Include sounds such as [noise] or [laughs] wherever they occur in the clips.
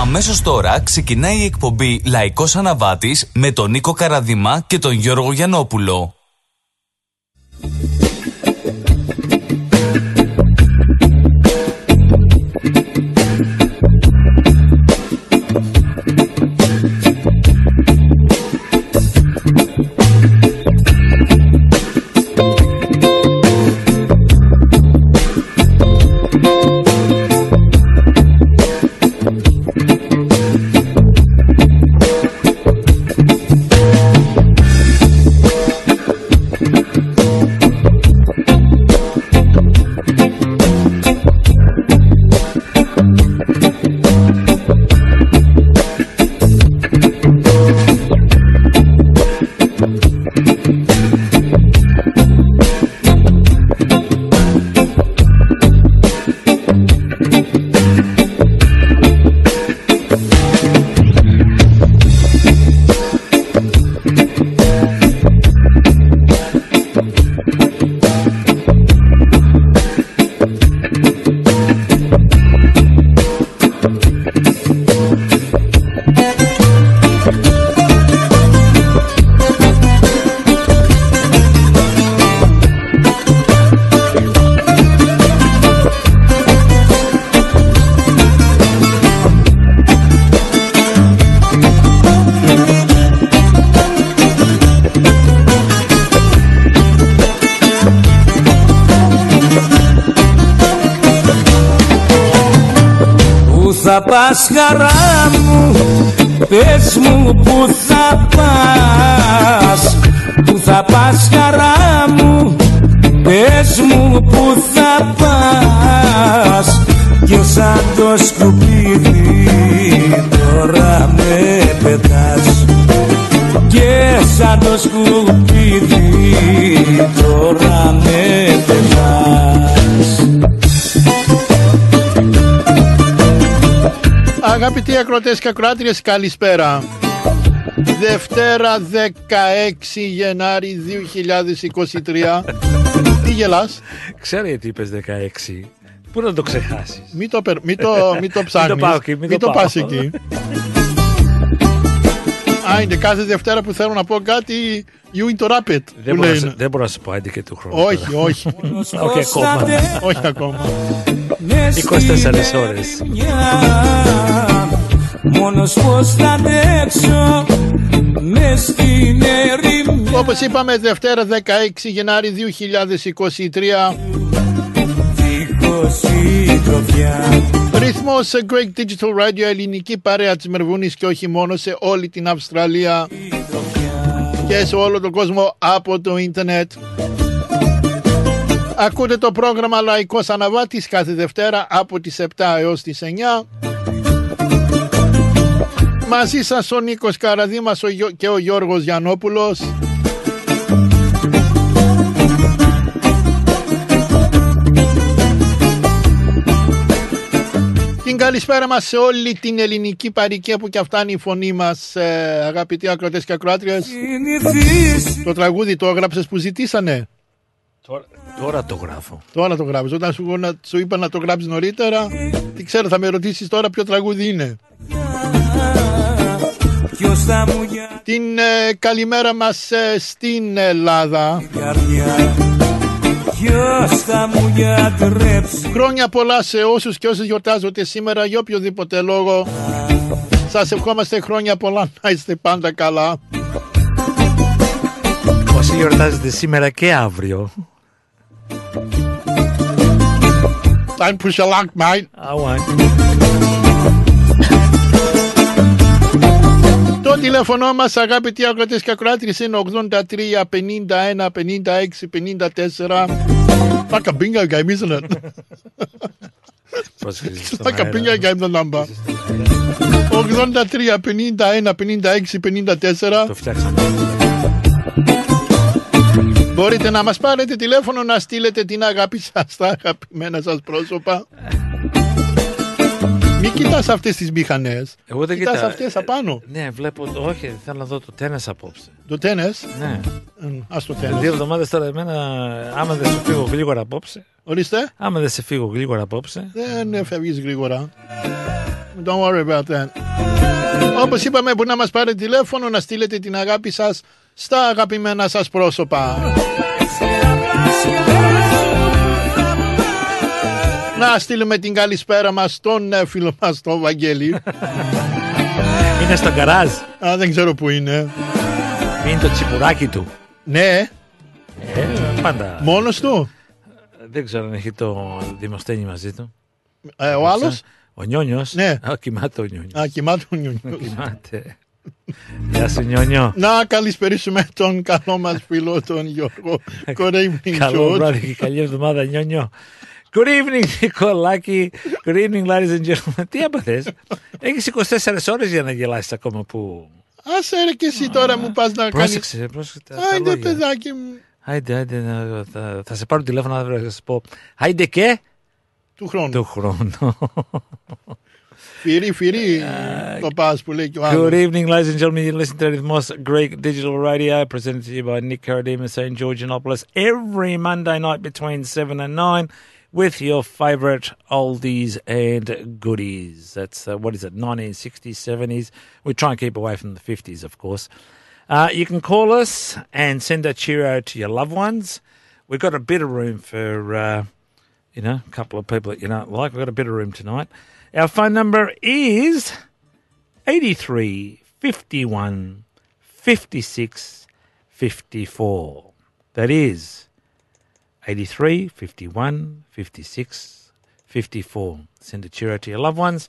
Αμέσως τώρα ξεκινάει η εκπομπή Λαϊκός Αναβάτης με τον Νίκο Καραδημά και τον Γιώργο Γιαννόπουλο. Αγαπητοί ακροτές και ακροάτριες, καλησπέρα. Δευτέρα 16 Γενάρη 2023. Τι γελάς; Ξέρω γιατί είπες 16. Πού να το ξεχάσεις; Μην το, περ... μη το, [laughs] μη το ψάχνεις. πάω εκεί, μην μη το το πάω. πας εκεί. Α, είναι κάθε Δευτέρα που θέλω να πω κάτι you interrupt it. Δεν που μπορώ, να λένε. σε- δεν μπορώ να σου πω άντι και του χρόνου. Όχι, όχι. [laughs] Όχι ακόμα. όχι ακόμα. [laughs] 24 ώρες. Μόνος πως θα αντέξω Μες στην ερημιά Όπως είπαμε, Δευτέρα 16 Γενάρη 2023. Δίχως συντροφιά Ρυθμός σε Great Digital Radio, ελληνική παρέα της Μερβούνης και όχι μόνο σε όλη την Αυστραλία και σε όλο τον κόσμο από το ίντερνετ. Ακούτε το πρόγραμμα Λαϊκός Αναβάτης κάθε Δευτέρα από τις 7 έως τις 9. Μαζί σας ο Νίκος Καραδήμας ο Γιώ- και ο Γιώργος Γιαννόπουλος. Την καλησπέρα μας σε όλη την ελληνική παροικία που και φτάνει η φωνή μας ε, αγαπητοί ακροτές και ακροάτριες. Συνηθίσει Το τραγούδι το έγραψες που ζητήσανε; Τώρα, τώρα το γράφω. Τώρα το γράψεις. Όταν σου, να- σου είπα να το γράψεις νωρίτερα, τι ξέρω θα με ρωτήσεις τώρα ποιο τραγούδι είναι. Ποιος θα μου για Την ε, καλημέρα μας ε, στην Ελλάδα. καρδιά Ποιος θα μου γιατρέψει; Χρόνια πολλά σε όσους και όσες γιορτάζονται σήμερα για οποιοδήποτε λόγο. Σας ευχόμαστε χρόνια πολλά να είστε πάντα καλά. Όσοι γιορτάζετε σήμερα και αύριο. Dein Puschelak, mein. Αουάν. Το τηλέφωνο μας αγαπητοί ακροτές και ακροάτρες είναι 83 51 56 54 Like a bingo game, isn't it? Πρόσεχε It's στον like a αέρα. bingo game, the number. 83 51 56 54 Το φτιάξαμε. Μπορείτε να μας πάρετε τηλέφωνο να στείλετε την αγάπη σας στα αγαπημένα σας πρόσωπα. Μην κοιτάς αυτές τις μηχανές. Εγώ δεν Κοιτάς κοιτάω. αυτές απάνω. Ναι, βλέπω. το- Όχι, θέλω να δω το τέννις απόψε. Το τένες. Ναι. Μμ, Ας το Δύο τένες. εβδομάδες τώρα εμένα, άμα δεν σου φύγω γλίγορα απόψε. Ορίστε. Άμα δεν σε φύγω γλίγορα απόψε. Δεν φεύγεις γρήγορα. Don't worry about that. Όπως είπαμε, μπορεί να μας πάρετε τηλέφωνο, να στείλετε την αγάπη σας στα αγαπημένα σας πρόσωπα. Να στείλουμε την καλησπέρα μας στον ε, φίλο μας τον Βαγγέλη. Είναι στο γκαράζ. Α, δεν ξέρω που είναι. Είναι το τσιπουράκι του. Ναι, Ε, πάντα. μόνος του; Δεν ξέρω αν έχει το δημοσθένη μαζί του. Ε, ο άλλος; Ο Νιόνιος. Ναι. Α, κοιμάται ο Νιόνιος. Α, κοιμάται ο Νιουνιός. [laughs] Κοιμάται. Γεια σου Νιόνιο. Να καλησπερίσουμε τον καλό μας φίλο τον Γιώργο. [laughs] Good evening, Καλό George. βράδυ και καλή εβδομάδα Νιόνιο. Good evening, [laughs] Νικολάκη. Good evening, ladies and gentlemen. Τι έπαθες; Έχεις 24 ώρες για να γελάσεις ακόμα που... Άσε ρε και εσύ τώρα μου πας να κάνεις. Πρόσεξε, πρόσεξε τα, τα Άιντε λόγια. παιδάκι μου. Άιντε, άιντε, να- θα, θα σε πάρω τηλέφωνο αύριο να σας πω. Άιντε και Του χρόνου. του χρόνου. Φυρί, φυρί το πας που λέει και ο Good άλλος. evening, ladies and gentlemen. You listen to the most great digital radio presented to you by Nick Caradimas and George Anopoulos every Monday night between 7 and 9 with your favourite oldies and goodies. That's, uh, what is it, 1960s, 70s? We try and keep away from the 50s, of course. Uh, you can call us and send a cheerio to your loved ones. We've got a bit of room for, uh, you know, a couple of people that you don't like. We've got a bit of room tonight. Our phone number is 83 51 56 54. That is 83 51 56 54. Send a cheerio to your loved ones.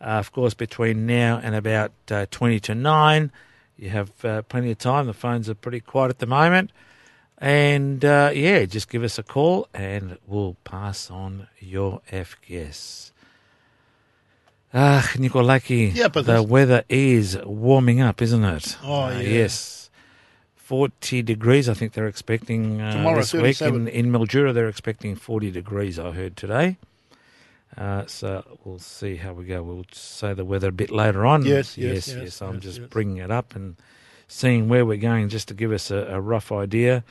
Uh, of course, between now and about uh, 20 to 9, you have uh, plenty of time. The phones are pretty quiet at the moment. And uh, yeah, just give us a call and we'll pass on your FGS. Ah, Nikolaki, Yeah, but the weather is warming up, isn't it? Oh, Uh, yeah. Yes. 40 degrees, I think they're expecting uh, Tomorrow, this week. In, in Mildura, they're expecting 40 degrees, I heard today. Uh, so we'll see how we go. We'll say the weather a bit later on. Yes, yes, yes. yes, I'm yes, just yes. bringing it up and seeing where we're going just to give us a, a rough idea.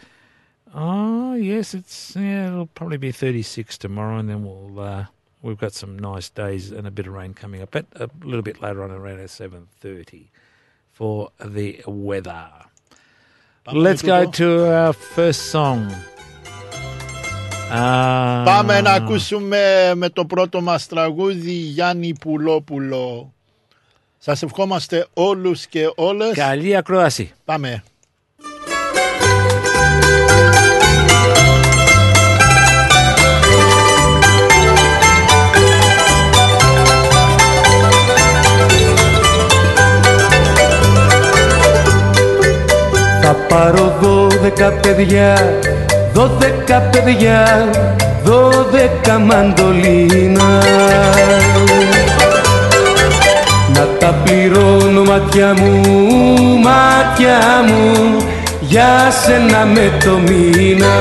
Oh, yes, it's yeah, it'll probably be 36 tomorrow, and then we'll uh, we've got some nice days and a bit of rain coming up. But a little bit later on, around 7:30 for the weather. Πάμε Let's με go τούτο. to our first song. Ah, Πάμε να ακούσουμε με το πρώτο μας τραγούδι Γιάννη Πουλόπουλο. Σας ευχόμαστε όλους και όλες. Καλή ακρόαση. Πάμε. Θα πάρω δώδεκα παιδιά, δώδεκα παιδιά, δώδεκα μαντολίνα. Να τα πληρώνω μάτια μου, μάτια μου, για σένα με το μήνα.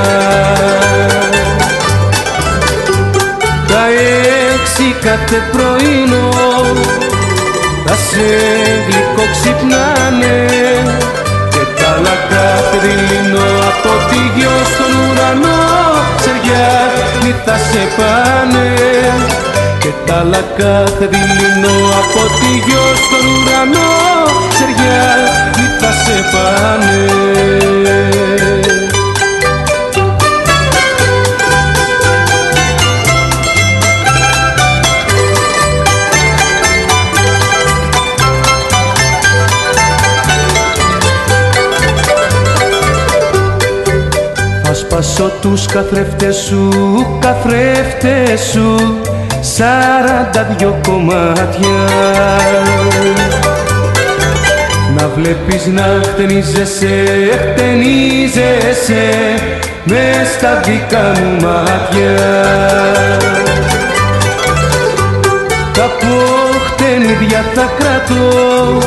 Τα έξι κάθε πρωινό θα σε γλυκό ξυπνάνε και τα άλλα κάθε δειλινό από τη γιο στον ουρανό. Ξεριά μη θα σε πάνε. Και τα άλλα κάθε δειλινό από τη γιο στον ουρανό. Ξεριά μη θα σε πάνε σπάσω τους καθρέφτες σου, καθρέφτες σου Σαράντα δυο κομμάτια. Να βλέπεις να χτενίζεσαι, χτενίζεσαι Μες στα δικά μου μάτια. Τα ποχτενίδια θα κρατώ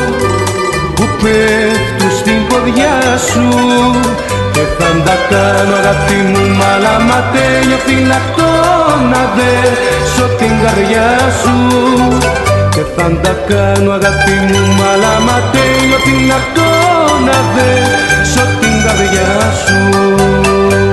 που πέφτουν στην ποδιά σου και θα τα κάνω αγάπη μου μαλαματένιο φυλακτό να δέσω την καρδιά σου. Και θα τα κάνω αγάπη μου μαλαματένιο φυλακτό να δέσω την καρδιά σου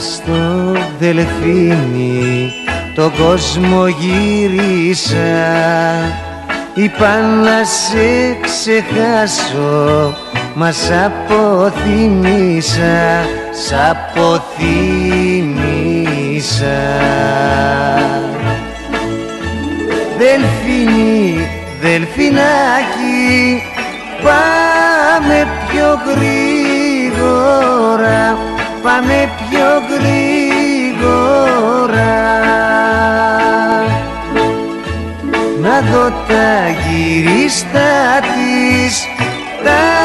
στο δελφίνι Το κόσμο γύρισα. Είπα να σε ξεχάσω Μας σ' αποθυμίσα Σ' αποθυμίσα Δελφίνι, δελφινάκι Πάμε πιο γρήγορα Πάμε πιο γρήγορα. Να δω τα γυρίστα της Τα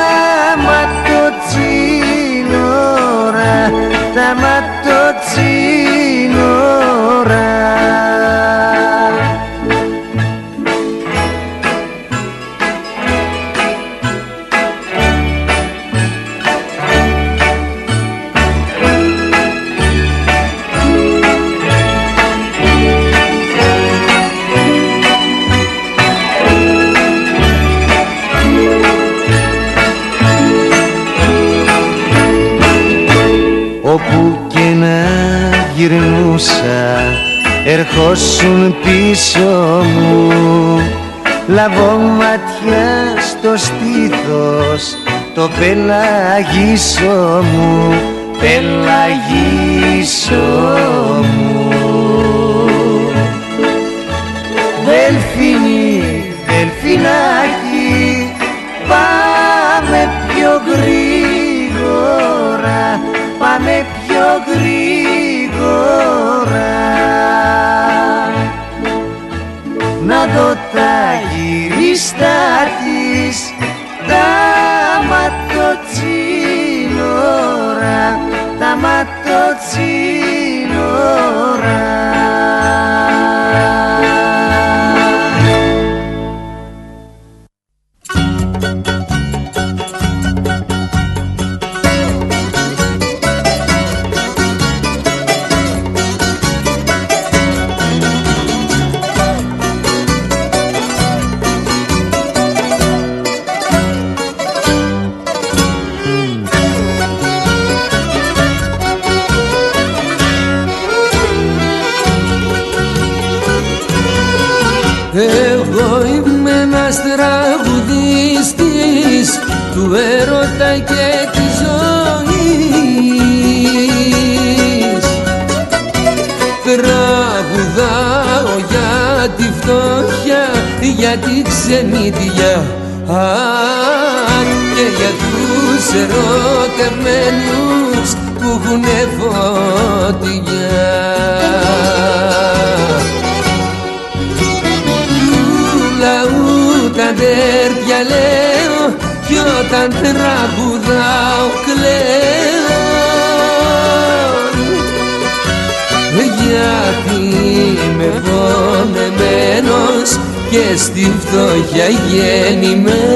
ερχόσουν πίσω μου. Λαβώ ματιά στο στήθος το πελαγίσο μου πελαγίσο μου. Δελφίνι, δελφινάκι πάμε πιο γρήγορα πάμε πιο γρήγορα να δω τα γυρίστα της τα ματοτσίνορα τα ματοτσίνορα του έρωτα και της ζωής. Τραγουδάω για τη φτώχεια, για τη ξενίδια και για τους ερωτεμένους που έχουνε φωτιά. Του λαού τα αδέρφια λέω κι όταν τραγουδάω κλαίω. Γιατί είμαι πονεμένος και στη φτώχεια γεννημένος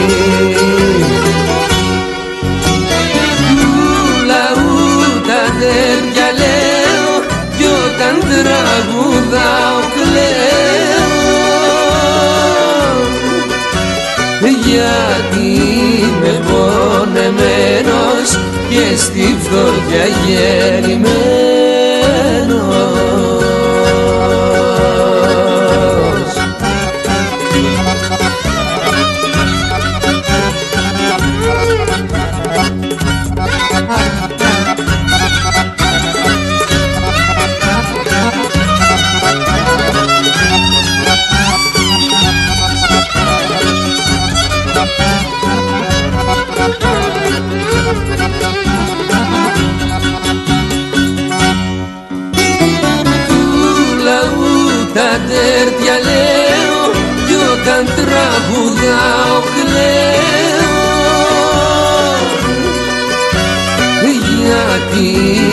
πονεμένος και στη φτώχεια γεννημένος τραγουδάω κλαίω γιατί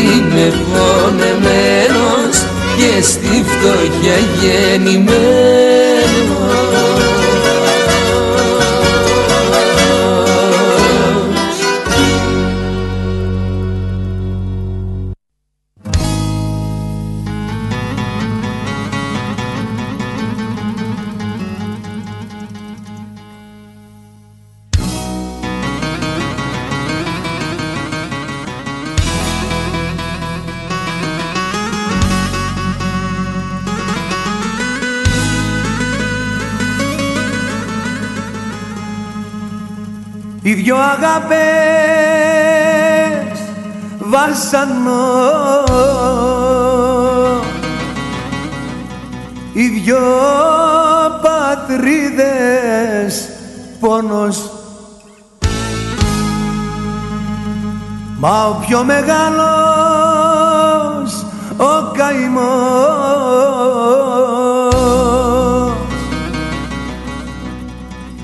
είμαι πονεμένος και στη φτώχεια γεννημένος βάσανο Οι δυο πατρίδες πόνος. Μα ο πιο μεγάλος ο καημός.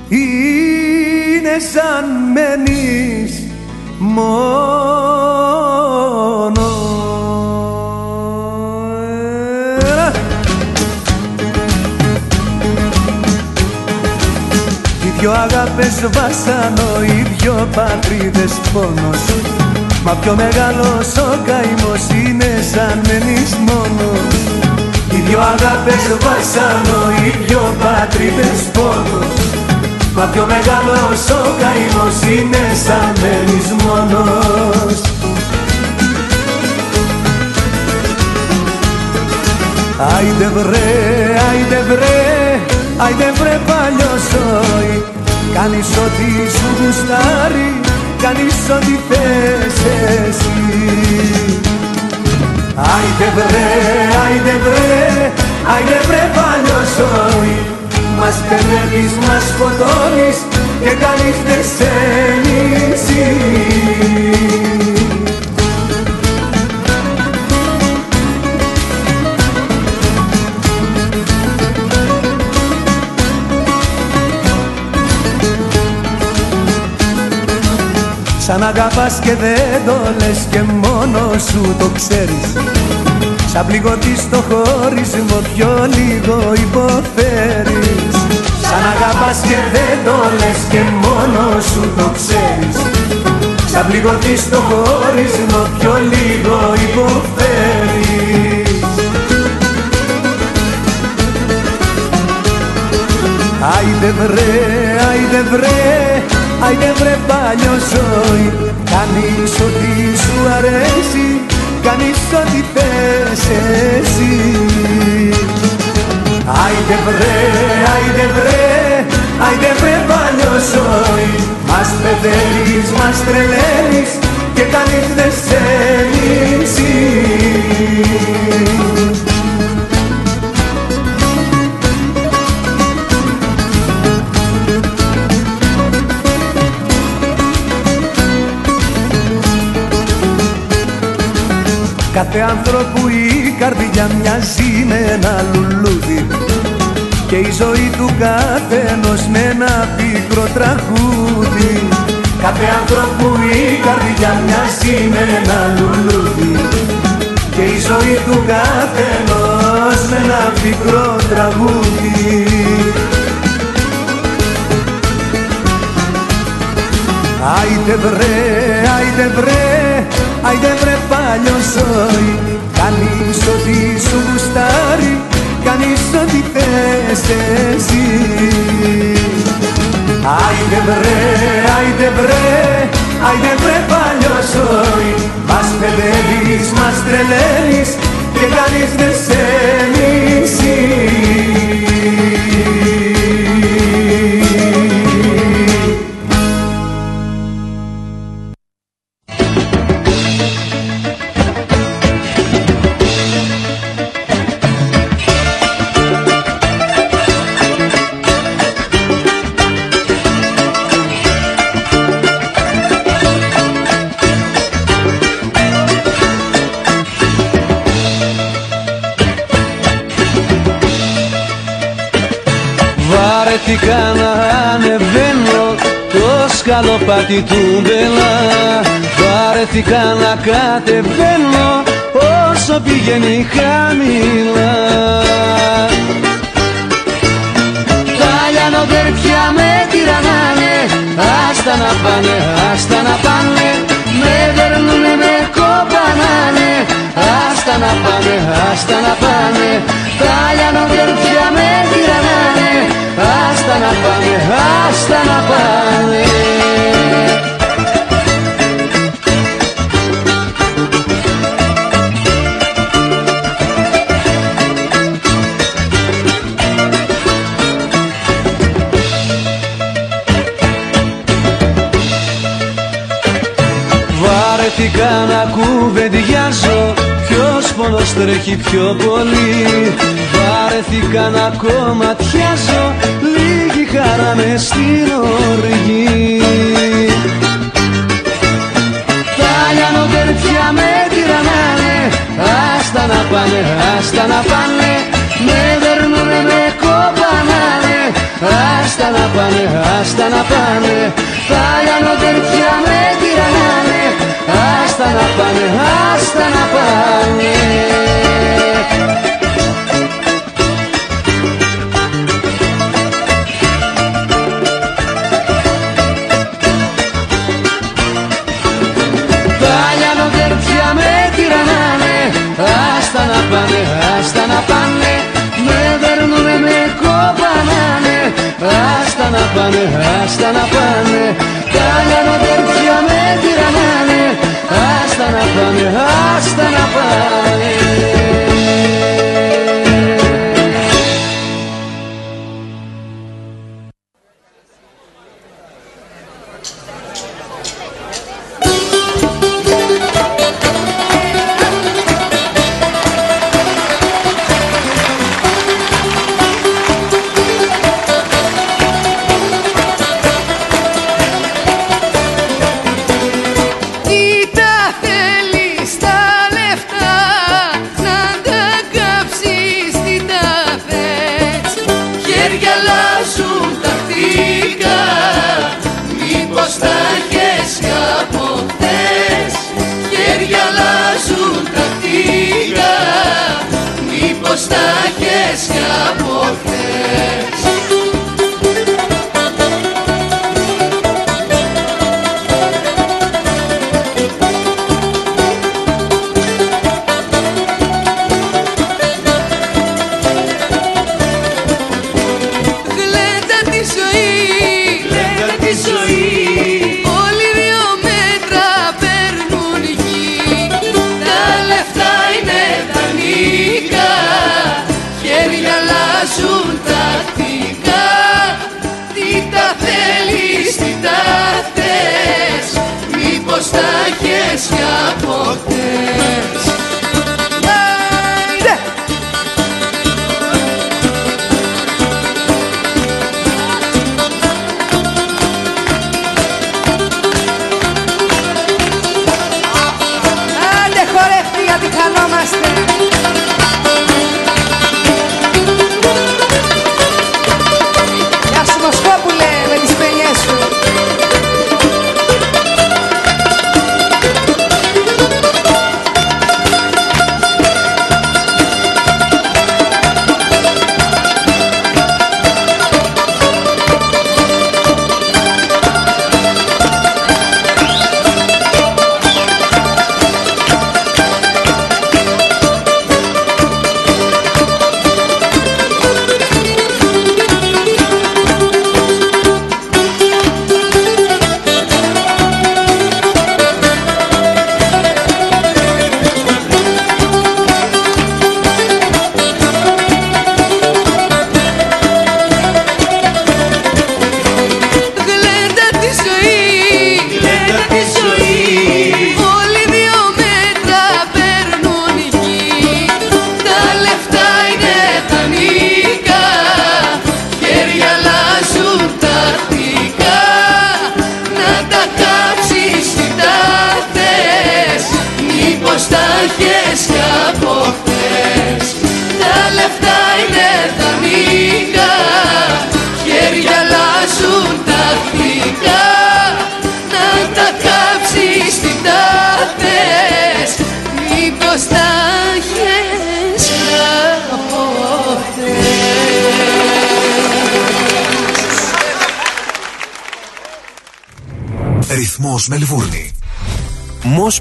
Είναι σαν μένεις μόνος αγάπες βάσανο, οι δυο πατρίδες πόνος. Μα πιο μεγάλος ο καημός είναι σαν μένεις μόνος. Οι δυο αγάπες βάσανο, οι δυο πατρίδες πόνος. Μα πιο μεγάλος ο καημός είναι σαν μένεις μόνος. Άιντε βρε, άιντε βρε, άιντε βρε παλιός σόι Κάνεις ό,τι σου γουστάρει, κάνεις ό,τι θες εσύ. Άιντε βρε, άιντε βρε, άιντε βρε παλιό σόι. Μας παιδεύεις, μας σκοτώνεις και κάνεις δεν Σαν αγαπάς και δεν το λες και μόνο σου το ξέρεις. Σαν πληγωτή στο χωρισμό πιο λίγο υποφέρεις. Σαν αγαπάς και δεν το λες και μόνο σου το ξέρεις. Σαν πληγωτή στο χωρισμό πιο λίγο υποφέρεις. Άιντε βρε, άιντε βρε, άιντε βρε παλιό ζωή Κάνεις ό,τι σου αρέσει, κάνεις ό,τι θες εσύ. Άιντε βρε, άιντε βρε, άιντε βρε παλιό ζωή Μας παιδεύεις, μας τρελαίνεις και κάνεις δεν σε νησί Κάθε άνθρωπου η καρδιά μοιάζει με ένα λουλούδι. Και η ζωή του καθένος με ένα πικρό τραγούδι. Κάθε άνθρωπου η καρδιά μοιάζει με ένα λουλούδι. Και η ζωή του καθένος με ένα πικρό τραγούδι. Άιντε βρε, άιντε βρε, άιντε βρε παλιό ζωή. Κάνεις ό,τι σου γουστάρει, κάνεις ό,τι θες εσύ. Άιντε βρε, άιντε βρε, άιντε βρε παλιό ζωή. Μας παιδεύεις, μας τρελαίνεις και κάνεις δεν σε μισεί σκαλοπάτι του μπελά. Βαρέθηκα να κατεβαίνω όσο πηγαίνει χαμηλά. Τα λιανοδέρφια με τυραννάνε Άστα να πάνε, άστα να πάνε. Με δερνούνε, με κοπανάνε Άστα να πάνε, άστα να πάνε Βαρέθηκα να κουβεντιάζω Ποιος πόνος τρέχει πιο πολύ. Βαρέθηκα να κομματιάζω Λίγη χαρά με στην οργή. Τα λιανοδέρφια με τυραννάνε Άστα να πάνε, άστα να πάνε. Με δερνούνε, με κοπανάνε Άστα να πάνε, άστα να πάνε. Τα λιανοδέρφια με τυραννάνε Άστα να πάνε, άστα να πάνε. Τα λιανοδέρφια με τυραννάνε Άστα να πάνε, άστα να πάνε. Με δερνούνε, με κοπανάνε Άστα να πάνε, άστα να πάνε. Τα λιανοδέρφια με τυραννάνε Άστα να πάνε, άστα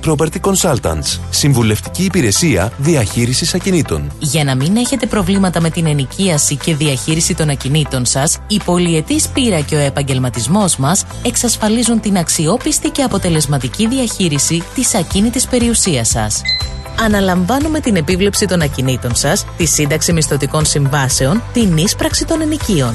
Property Consultants. Συμβουλευτική υπηρεσία διαχείρισης ακινήτων. Για να μην έχετε προβλήματα με την ενοικίαση και διαχείριση των ακινήτων σας, η πολυετής πείρα και ο επαγγελματισμός μας εξασφαλίζουν την αξιόπιστη και αποτελεσματική διαχείριση της ακίνητης περιουσίας σας. Αναλαμβάνουμε την επίβλεψη των ακινήτων σας, τη σύνταξη μισθωτικών συμβάσεων, την ίσπραξη των ενοικίων.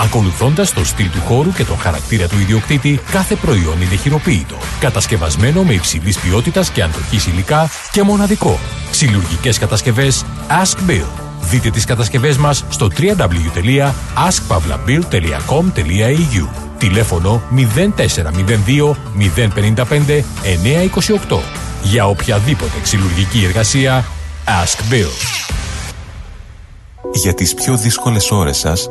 Ακολουθώντας το στυλ του χώρου και τον χαρακτήρα του ιδιοκτήτη, κάθε προϊόν είναι χειροποίητο. Κατασκευασμένο με υψηλής ποιότητας και αντοχής υλικά και μοναδικό. Ξυλουργικές κατασκευές Ask Bill. Δείτε τις κατασκευές μας στο www.askpavlabill.com.au Τηλέφωνο 0402 055 928 Για οποιαδήποτε ξυλουργική εργασία Ask Bill. Για τις πιο δύσκολες ώρες σας,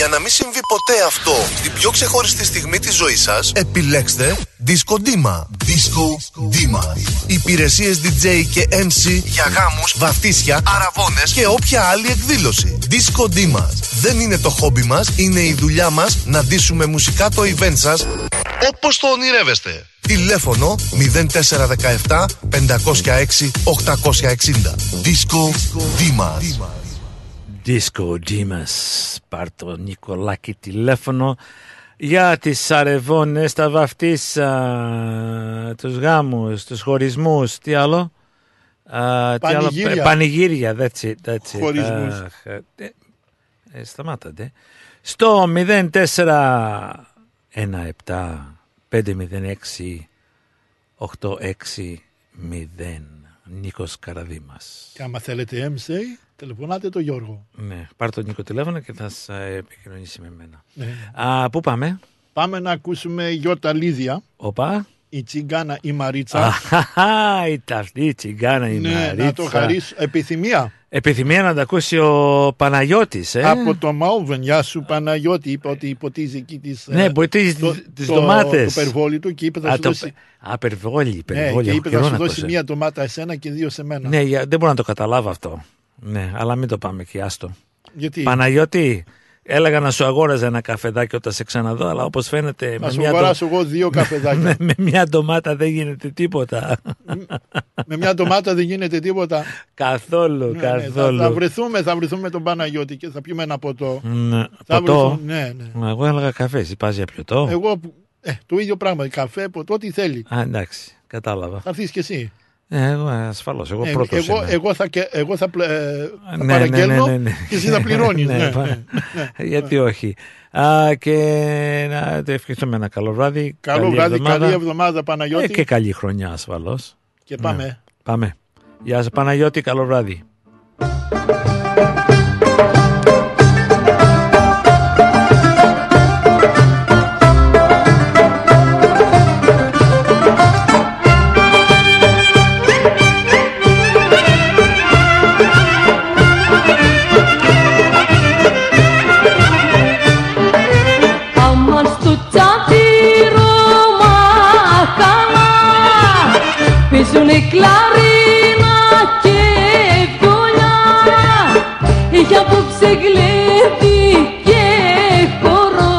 Για να μην συμβεί ποτέ αυτό στην πιο ξεχωριστή στιγμή της ζωής σας, επιλέξτε Disco Dima. Disco Dima. Υπηρεσίες DJ και MC για γάμους, βαφτίσια, αραβώνες και όποια άλλη εκδήλωση. Disco Dima. Δεν είναι το χόμπι μας, είναι η δουλειά μας να ντύσουμε μουσικά το event σας όπως το ονειρεύεστε. Τηλέφωνο 0417 506 860. Disco Dimas. Disco Dimas. Πάρ το Νικολάκη τηλέφωνο για τις αρεβώνες, τα βαφτίσα, τους γάμους, τους χωρισμούς, τι άλλο; Α, τι άλλο, Πανηγύρια. πανηγύρια, that's it, that's it. Χωρισμούς. Αχ, ε, ε, σταμάτατε. Στο 04 17 506 860 Νίκος Καραδήμας. Και άμα θέλετε MC, τηλεφωνάτε το Γιώργο. Ναι, πάρ το Νίκο τηλέφωνο και θα σα επικοινωνήσει με μένα. Ναι. Α, πού πάμε, Πάμε να ακούσουμε Γιώτα Λίδια, Οπα. η Τσιγκάνα η Μαρίτσα. Αχαχα, ήταν αυτή η τσιγκάνα η ναι, να Μαρίτσα. το χαρίσω. Επιθυμία. Επιθυμία να τα ακούσει ο Παναγιώτης, ε. Από το Μάλβεν, γεια σου Παναγιώτη, είπε ότι υποτίζει εκεί τις, Ναι, ε, ποτίζει το- τις το- ντομάτες. Το περιβόλι του και είπε θα Α, σου το... δώσει, Α, περιβόλι, ναι, περιβόλι. και έχω είπε καιρό θα σου να δώσει ακούσω. μία ντομάτα εσένα και δύο σε μένα. Ναι, για- δεν μπορώ να το καταλάβω αυτό. Ναι, αλλά μην το πάμε εκεί, άστο. Γιατί; Παναγιώτη, έλεγα να σου αγόραζα ένα καφεδάκι όταν σε ξαναδώ, αλλά όπως φαίνεται να με σου μια, ντο- αγοράσω εγώ δύο [laughs] καφεδάκια. με, με μια ντομάτα δεν γίνεται τίποτα. Με μια ντομάτα δεν γίνεται τίποτα. καθόλου, Ναι, ναι, θα, καθόλου. θα βρεθούμε, θα βρεθούμε τον Παναγιώτη και θα πιούμε ένα ποτό. Ναι, Θα ποτό. βρεθούμε, ναι, ναι. Εγώ έλεγα καφέ, εσύ πας για πιωτό. Εγώ, που- ε, το ίδιο πράγμα, καφέ, ποτό, ό,τι θέλει. Α, εντάξει, κατάλαβα. Θα έρθεις και εσύ. Ε, εγώ ασφαλώς, εγώ Ε, πρώτος εγώ, είμαι. εγώ θα, και, εγώ θα, πλε- ε, θα Ναι, ναι, παραγγέλνω ναι, ναι, ναι. και εσύ θα πληρώνεις. Ναι, ναι, πα- ναι. Γιατί όχι. Α, και να το ευχηθούμε ένα καλό βράδυ. Καλό καλή βράδυ, εβδομάδα. καλή εβδομάδα Παναγιώτη Ε, και καλή χρονιά ασφαλώς. και πάμε. Πάμε. Γεια σας Παναγιώτη, καλό βράδυ. κλαρίνα και κολλιά Έχει απόψε γλέπη και χορό.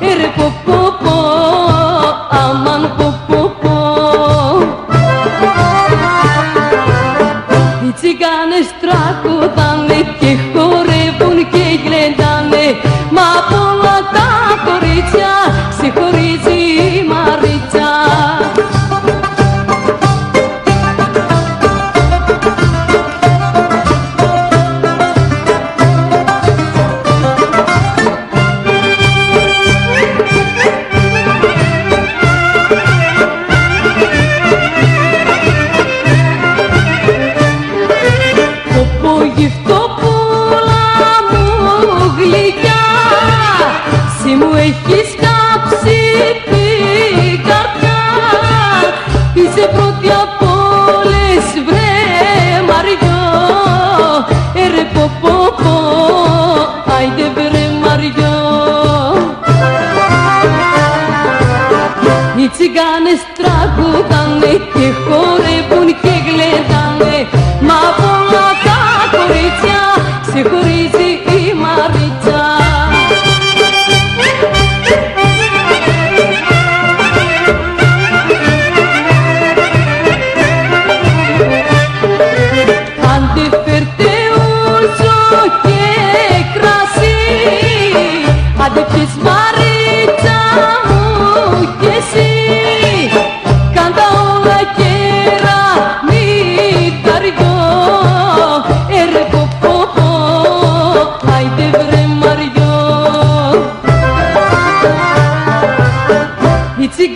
Ε, Ρε πω αμάν πω πω πω Οι έχεις κάψει την καρδιά Είσαι πρώτη απ' όλες βρε Μαριό. Ε ρε πω πω πω. Άιντε βρε Μαριό. Οι τσιγκάνες τραγουδάνε και χορεύουν και γλεντάνε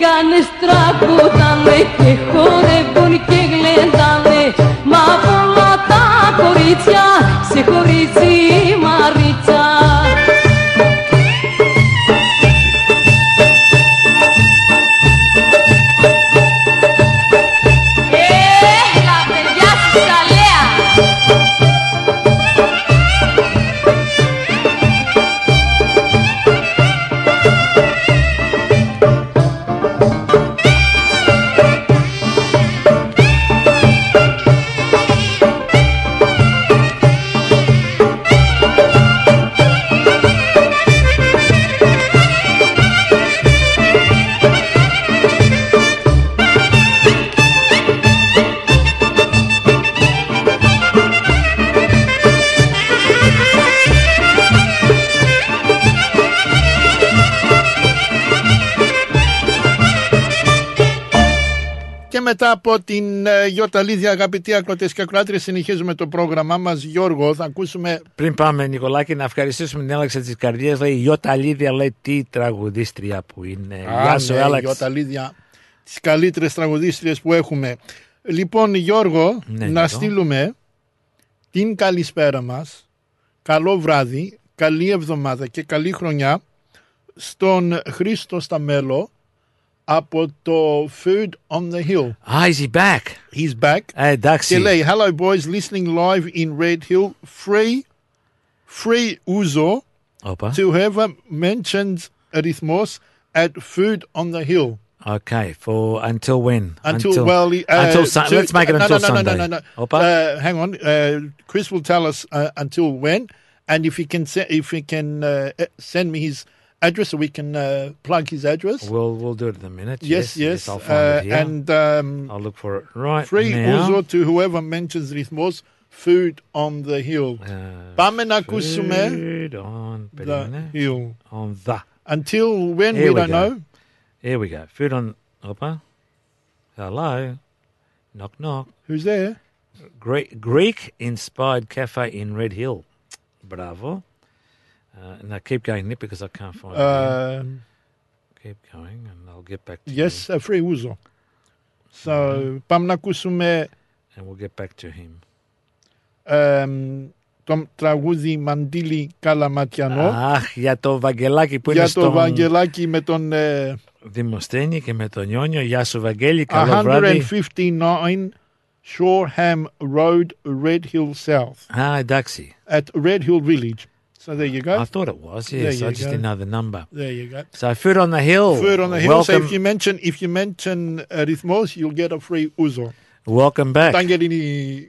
τσιγκάνες τραγουδάνε και χορεύουν και γλεντάνε. Μα πολλά τα κορίτσια από την ε, Γιώτα Λίδια, αγαπητοί ακροτές και ακροάτριες, συνεχίζουμε το πρόγραμμά μας. Γιώργο, θα ακούσουμε. Πριν πάμε, Νικολάκη, να ευχαριστήσουμε την Έλεξα της Καρδίας. Λέει η Ιώτα Λίδια, λέει τι τραγουδίστρια που είναι. Γεια σου, ναι, Έλεξ. Γιώτα Λίδια, τις καλύτερες τραγουδίστριες που έχουμε. Λοιπόν, Γιώργο, Ναι, να Νίκο. στείλουμε την καλησπέρα μας. Καλό βράδυ, καλή εβδομάδα και καλή χρονιά στον Χρήστο Σταμέλο up at the Food on the Hill. Ah, is he back? He's back. Hey, Daxi. Delay. Hello, boys. Listening live in Red Hill. Free, free uso Opa. to whoever mentions Arithmos at Food on the Hill. Okay, for until when? Until, until well, uh, until sun- to, let's make it no, until no, no, Sunday. No, no, no, no. Uh, hang on, uh, Chris will tell us uh, until when, and if he can, se- if he can uh, uh, send me his address, so we can uh, plug his address. We'll we'll do it in a minute. yes, yes, I'll find uh, it here. and um, I'll look for it right free now. ouzo to whoever mentions rhythmos. Food on the hill. Πάμε να ακούσουμε Uh, Food on, the περίμενε. hill. on the. Until when Here we we don't go. know. Here we go. Food on. Opa. Hello. Knock knock. Who's there? Greek Greek inspired cafe in Red Hill. Bravo. Uh, now keep going, Nick, because I can't find it. here. Um, Keep going, and I'll get back to yes, you. uh, free ouzo. So πάμε να ακούσουμε And we'll get back to him. εμ, το τραγούδι Μαντίλη Καλαματιανό Αχ, για το Βαγγελάκι που είναι για το στον Βαγγελάκι με τον ε, Δημοσθένη και με τον Νιόνιο. Γεια σου Βαγγέλη, καλό βράδυ. 159 Shoreham Road, Red Hill South Α, εντάξει. at Red Hill Village. So there you go. I thought it was, yes. I just go. didn't know the number. There you go. So food on the hill. Food on the hill. So if you mention if you mention uh, Rhythmos, you'll get a free ouzo. welcome back. Don't get any.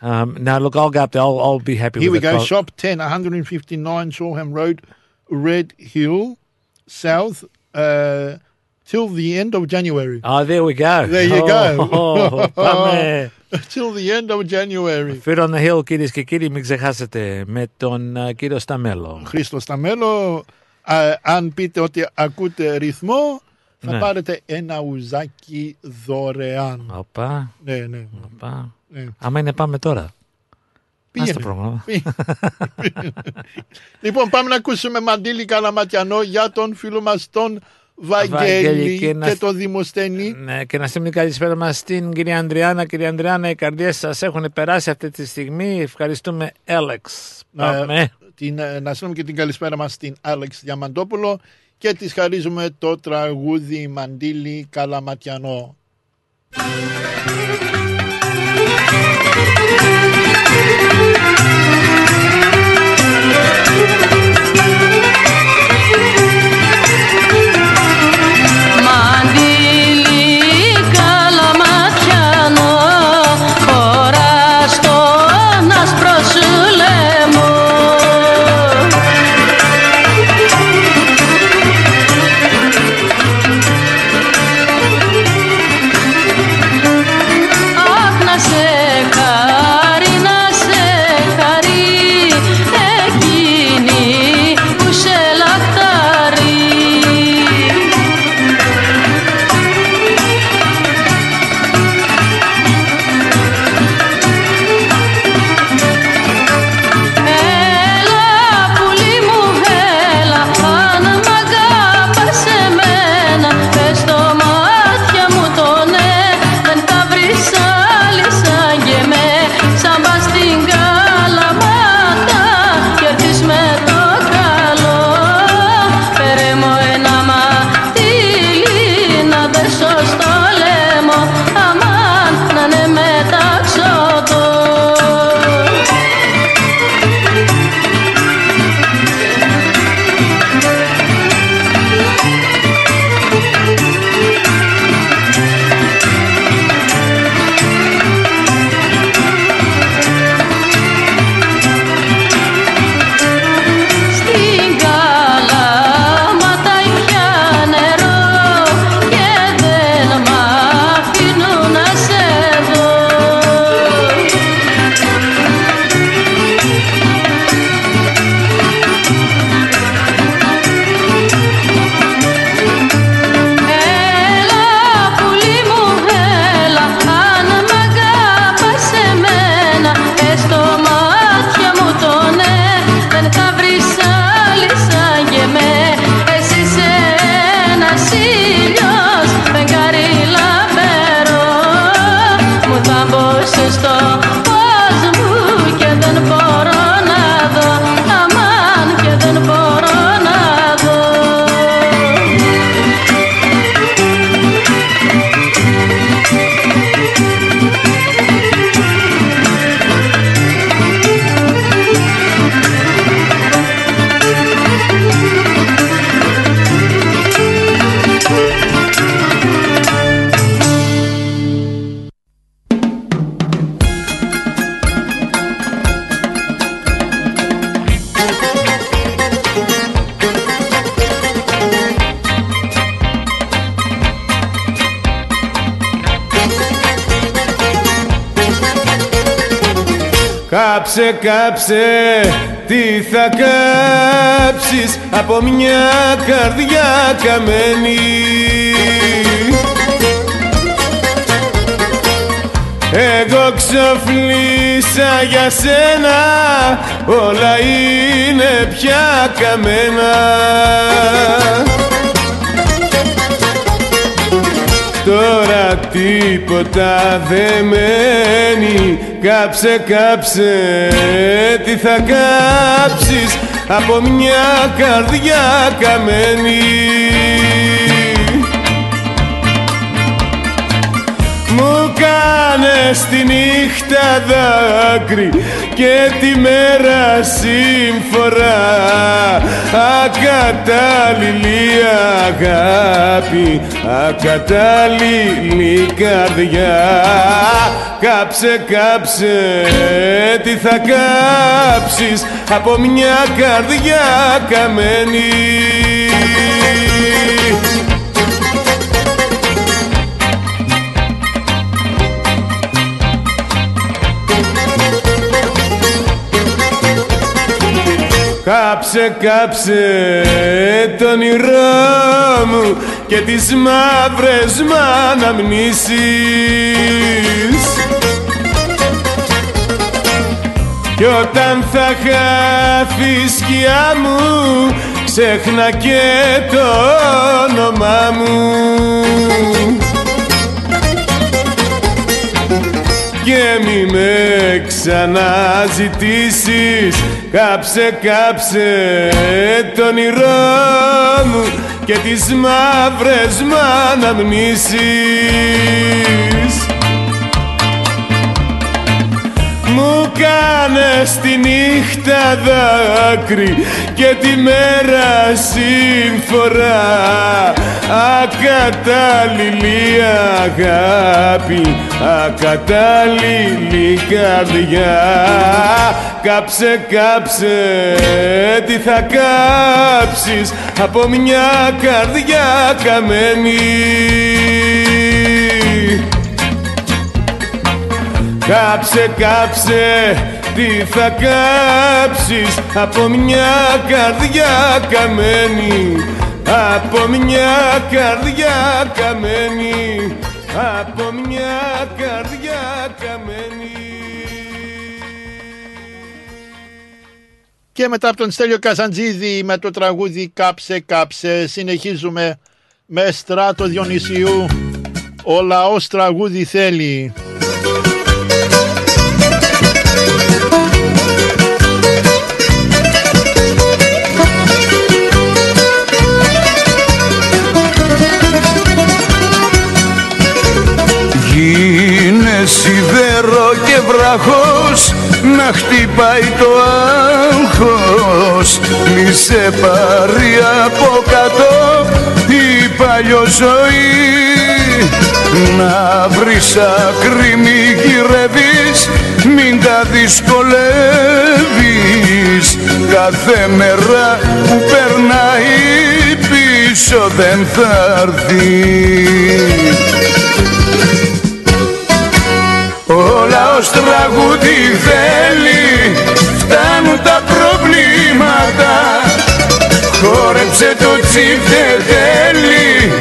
Um, now look, I'll go up there. I'll, I'll be happy Here we go. Shop 10, 159 Shoreham Road, Red Hill, South, uh, till the end of January. Oh, there we go. There you go. Oh, πάμε. [laughs] till the end of January. Food on the hill, κυρίες και κύριοι, μην ξεχάσετε με τον uh, κύριο Σταμέλο. Χρήστο Σταμέλο, α, αν πείτε ότι ακούτε ρυθμό, θα Ναι. πάρετε ένα ουζάκι δωρεάν. Οπα, Ναι, ναι. οπα. ναι. Άμα είναι πάμε τώρα. Πήγαινε. Ας το πρόγραμμα. [laughs] λοιπόν, πάμε να ακούσουμε Μαντήλη Καλαματιανό για τον φίλο μας τον Βαγγέλη Βαγγέλη και, και να- τον Δημοσθένη. Ναι, και να στείλουμε την καλησπέρα μας στην κυρία Ανδριάννα. Κυρία Ανδριάννα, οι καρδιές σας έχουν περάσει αυτή τη στιγμή. Ευχαριστούμε, Έλεξ. Πάμε. την, ε, να στείλουμε και την καλησπέρα μας στην Άλεξ Διαμαντόπουλο και της χαρίζουμε το τραγούδι Μαντίλι Καλαματιανό. Andi Κάψε, κάψε, τι θα κάψεις από μια καρδιά καμένη. Εγώ ξοφλήσα για σένα, όλα είναι πια καμένα. Τώρα τίποτα δεν μένει Κάψε, κάψε, τι θα κάψεις Από μια καρδιά καμένη. Μου κάνες τη νύχτα δάκρυ και τη μέρα σύμφορα Ακατάλληλη αγάπη, ακατάλληλη καρδιά. Κάψε, κάψε, τι θα κάψεις από μια καρδιά καμένη Κάψε, κάψε το όνειρό μου και τις μαύρες μ' αναμνήσεις Κι όταν θα χάθεις η σκιά μου ξέχνα και το όνομά μου. Και μη με ξαναζητήσεις Κάψε, κάψε το όνειρό μου και τις μαύρες μ' αναμνήσεις μου κάνες τη νύχτα δάκρυ και τη μέρα συμφορά ακατάλληλη αγάπη, ακατάλληλη καρδιά. Κάψε, κάψε, τι θα κάψεις από μια καρδιά καμένη. Κάψε, κάψε, τι θα κάψεις από μια καρδιά καμένη. Από μια καρδιά καμένη από μια καρδιά καμένη Και μετά από τον Στέλιο Καζαντζίδη με το τραγούδι «Κάψε, κάψε» συνεχίζουμε με στράτο Διονυσίου «Ο λαός τραγούδι θέλει». Γίνε σιδέρο και βραχός να χτυπάει το άγχος. Μη σε πάρει από κάτω η παλιό ζωή να βρεις άκρη μη γυρεύεις μην τα δυσκολεύεις. Κάθε μέρα που περνάει πίσω δεν θα έρθει ο λαός τραγούδι θέλει. Φτάνουν τα προβλήματα. Χόρεψε το τσίφτε τέλει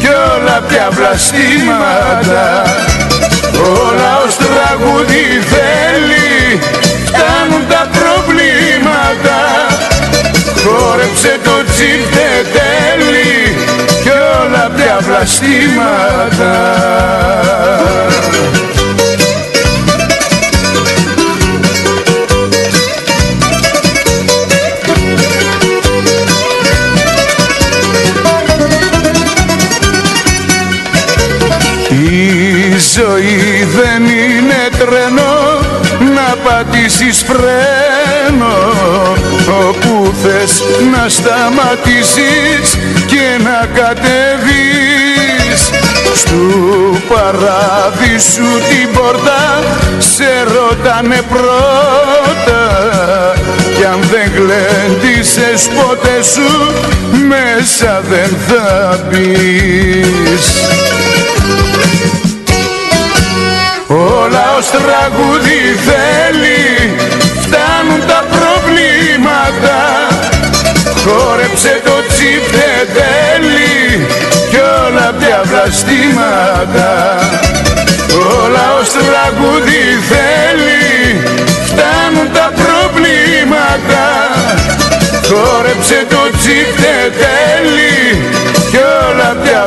Κι όλα πια βλαστήματα. Ο λαός τραγούδι θέλει. Φτάνουν τα προβλήματα. Χόρεψε το τσίφτε τέλει Κι όλα πια βλαστήματα ζωή δεν είναι τρένο να πατήσεις φρένο. Όπου θες να σταματήσεις και να κατεβείς Στου παράδεισου την πόρτα σε ρωτάνε πρώτα. Κι αν δεν γλέντισες ποτέ σου μέσα δεν θα μπεις ο λαός τραγούδι θέλει Φτάνουν τα προβλήματα. Χόρεψε το τσίπτε τέλει Κι όλα πια βλαστήματα. Ο λαός τραγούδι θέλει Φτάνουν τα προβλήματα. Χόρεψε το τσίπτε τέλει Κι όλα πια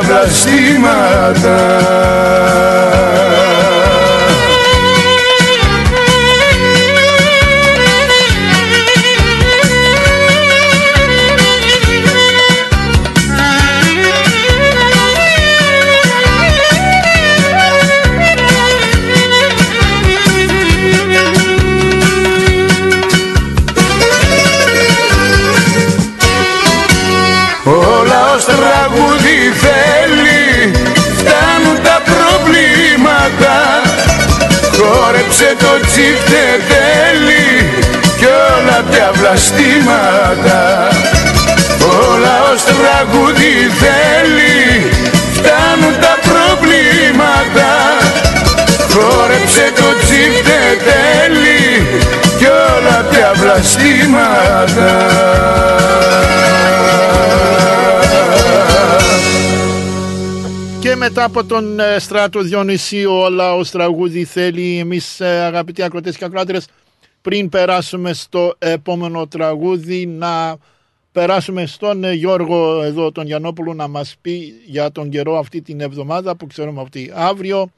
Χόρεψε το τσίφτε τέλει Κι όλα πια βλαστήματα. Ο λαός τραγούδι θέλει Φτάνουν τα προβλήματα. Χόρεψε το τσίφτε τέλει Κι όλα πια βλαστήματα Και μετά από τον ε, στράτο Διονυσίου ο λαός τραγούδι θέλει εμείς ε, αγαπητοί ακροτές και ακράτηρες πριν περάσουμε στο επόμενο τραγούδι να περάσουμε στον ε, Γιώργο εδώ τον Γιαννόπουλο να μας πει για τον καιρό αυτή την εβδομάδα που ξέρουμε ότι αύριο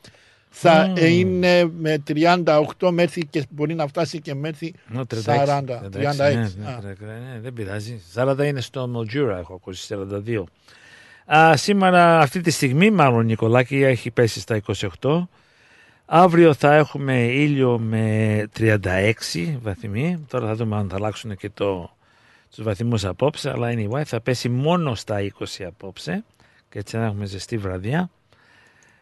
θα Mm. είναι με 38 μέχρι και μπορεί να φτάσει και μέχρι Ναι, 36, 40, 36. 36, ναι, ναι, Α. 36, ναι, δεν πειράζει. 40 είναι στο Μολτζούρα, έχω ακούσει 42. Α, σήμερα αυτή τη στιγμή μάλλον Νικολάκη έχει πέσει στα 28. Αύριο θα έχουμε ήλιο με 36 βαθμοί. Τώρα θα δούμε αν θα αλλάξουν και το, τους βαθμούς απόψε. Αλλά anyway θα πέσει μόνο στα 20 απόψε. Και έτσι θα έχουμε ζεστή βραδιά.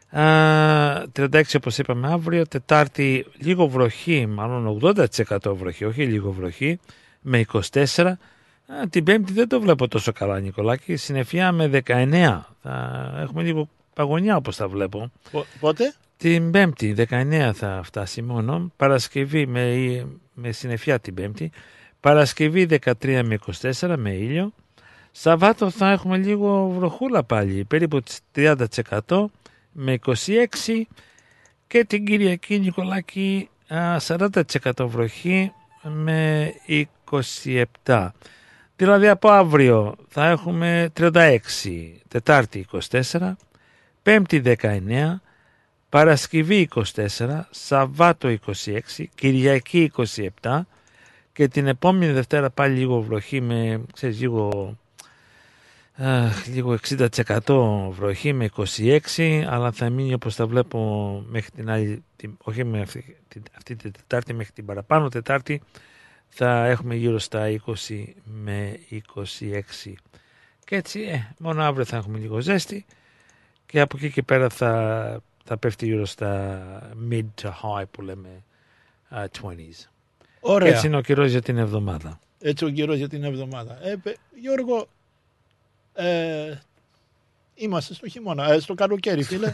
Α, 36 όπως είπαμε αύριο. Τετάρτη λίγο βροχή, μάλλον 80% βροχή, όχι λίγο βροχή. Με 24. Α, την Πέμπτη δεν το βλέπω τόσο καλά Νικολάκη. Συνεφιά με 19. Θα έχουμε λίγο παγωνιά όπως τα βλέπω. Πο- Πότε; Την Πέμπτη, 19 θα φτάσει μόνο. Παρασκευή με, με συννεφιά την Πέμπτη. Παρασκευή 13 με 24 με ήλιο. Σαββάτο θα έχουμε λίγο βροχούλα πάλι, περίπου τις 30% με 26 και την Κυριακή Νικολάκη α, 40% βροχή με 27. Δηλαδή από αύριο θα έχουμε 36, Τετάρτη 24, Πέμπτη 19, Παρασκευή 24, Σαββάτο 26, Κυριακή 27 και την επόμενη Δευτέρα πάλι λίγο βροχή με, ξέρεις, λίγο, αχ, λίγο 60% βροχή με 26 αλλά θα μείνει όπως τα βλέπω μέχρι την άλλη, την, όχι με αυτή, την, αυτή την Τετάρτη μέχρι την παραπάνω Τετάρτη θα έχουμε γύρω στα 20 με 26 και έτσι ε, μόνο αύριο θα έχουμε λίγο ζέστη και από εκεί και πέρα θα, θα πέφτει γύρω στα mid to high που λέμε uh, 20s. Ωραία. Έτσι είναι ο καιρός για την εβδομάδα. Έτσι ο καιρός για την εβδομάδα. Ε, παι- Γιώργο, ε, είμαστε στο χειμώνα, ε, στο καλοκαίρι φίλε.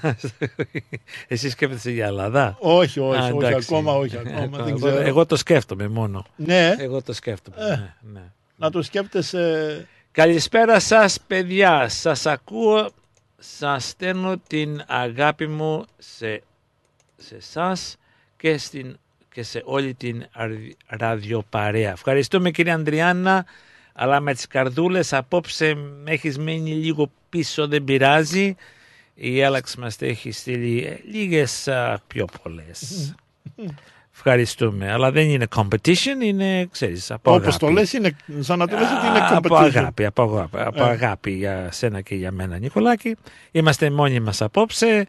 [laughs] Εσύ σκέφτεσαι για Ελλάδα; όχι, όχι, Α, όχι εντάξει. ακόμα, όχι ακόμα, δεν εγώ, ξέρω. εγώ το σκέφτομαι μόνο. Ναι, Εγώ το σκέφτομαι. Ε. ναι, ναι. να το σκέφτεσαι. Καλησπέρα σας παιδιά, σας ακούω, σας στέλνω την αγάπη μου σε, σε εσάς και, στην, και σε όλη την αρ- ραδιοπαρέα. Ευχαριστούμε κύριε Ανδριάννα, αλλά με τις καρδούλες απόψε με έχεις μείνει λίγο πίσω, δεν πειράζει. Η Άλαξ μας τα έχει στείλει ε, λίγες α, πιο πολλές. Ευχαριστούμε, αλλά δεν είναι competition, είναι, ξέρεις, από Όπως αγάπη. το λες, είναι, σαν να το λες ότι είναι Α, Από competition. αγάπη, από αγάπη, από Ε. αγάπη για σένα και για μένα Νικολάκη. Είμαστε μόνοι μας απόψε.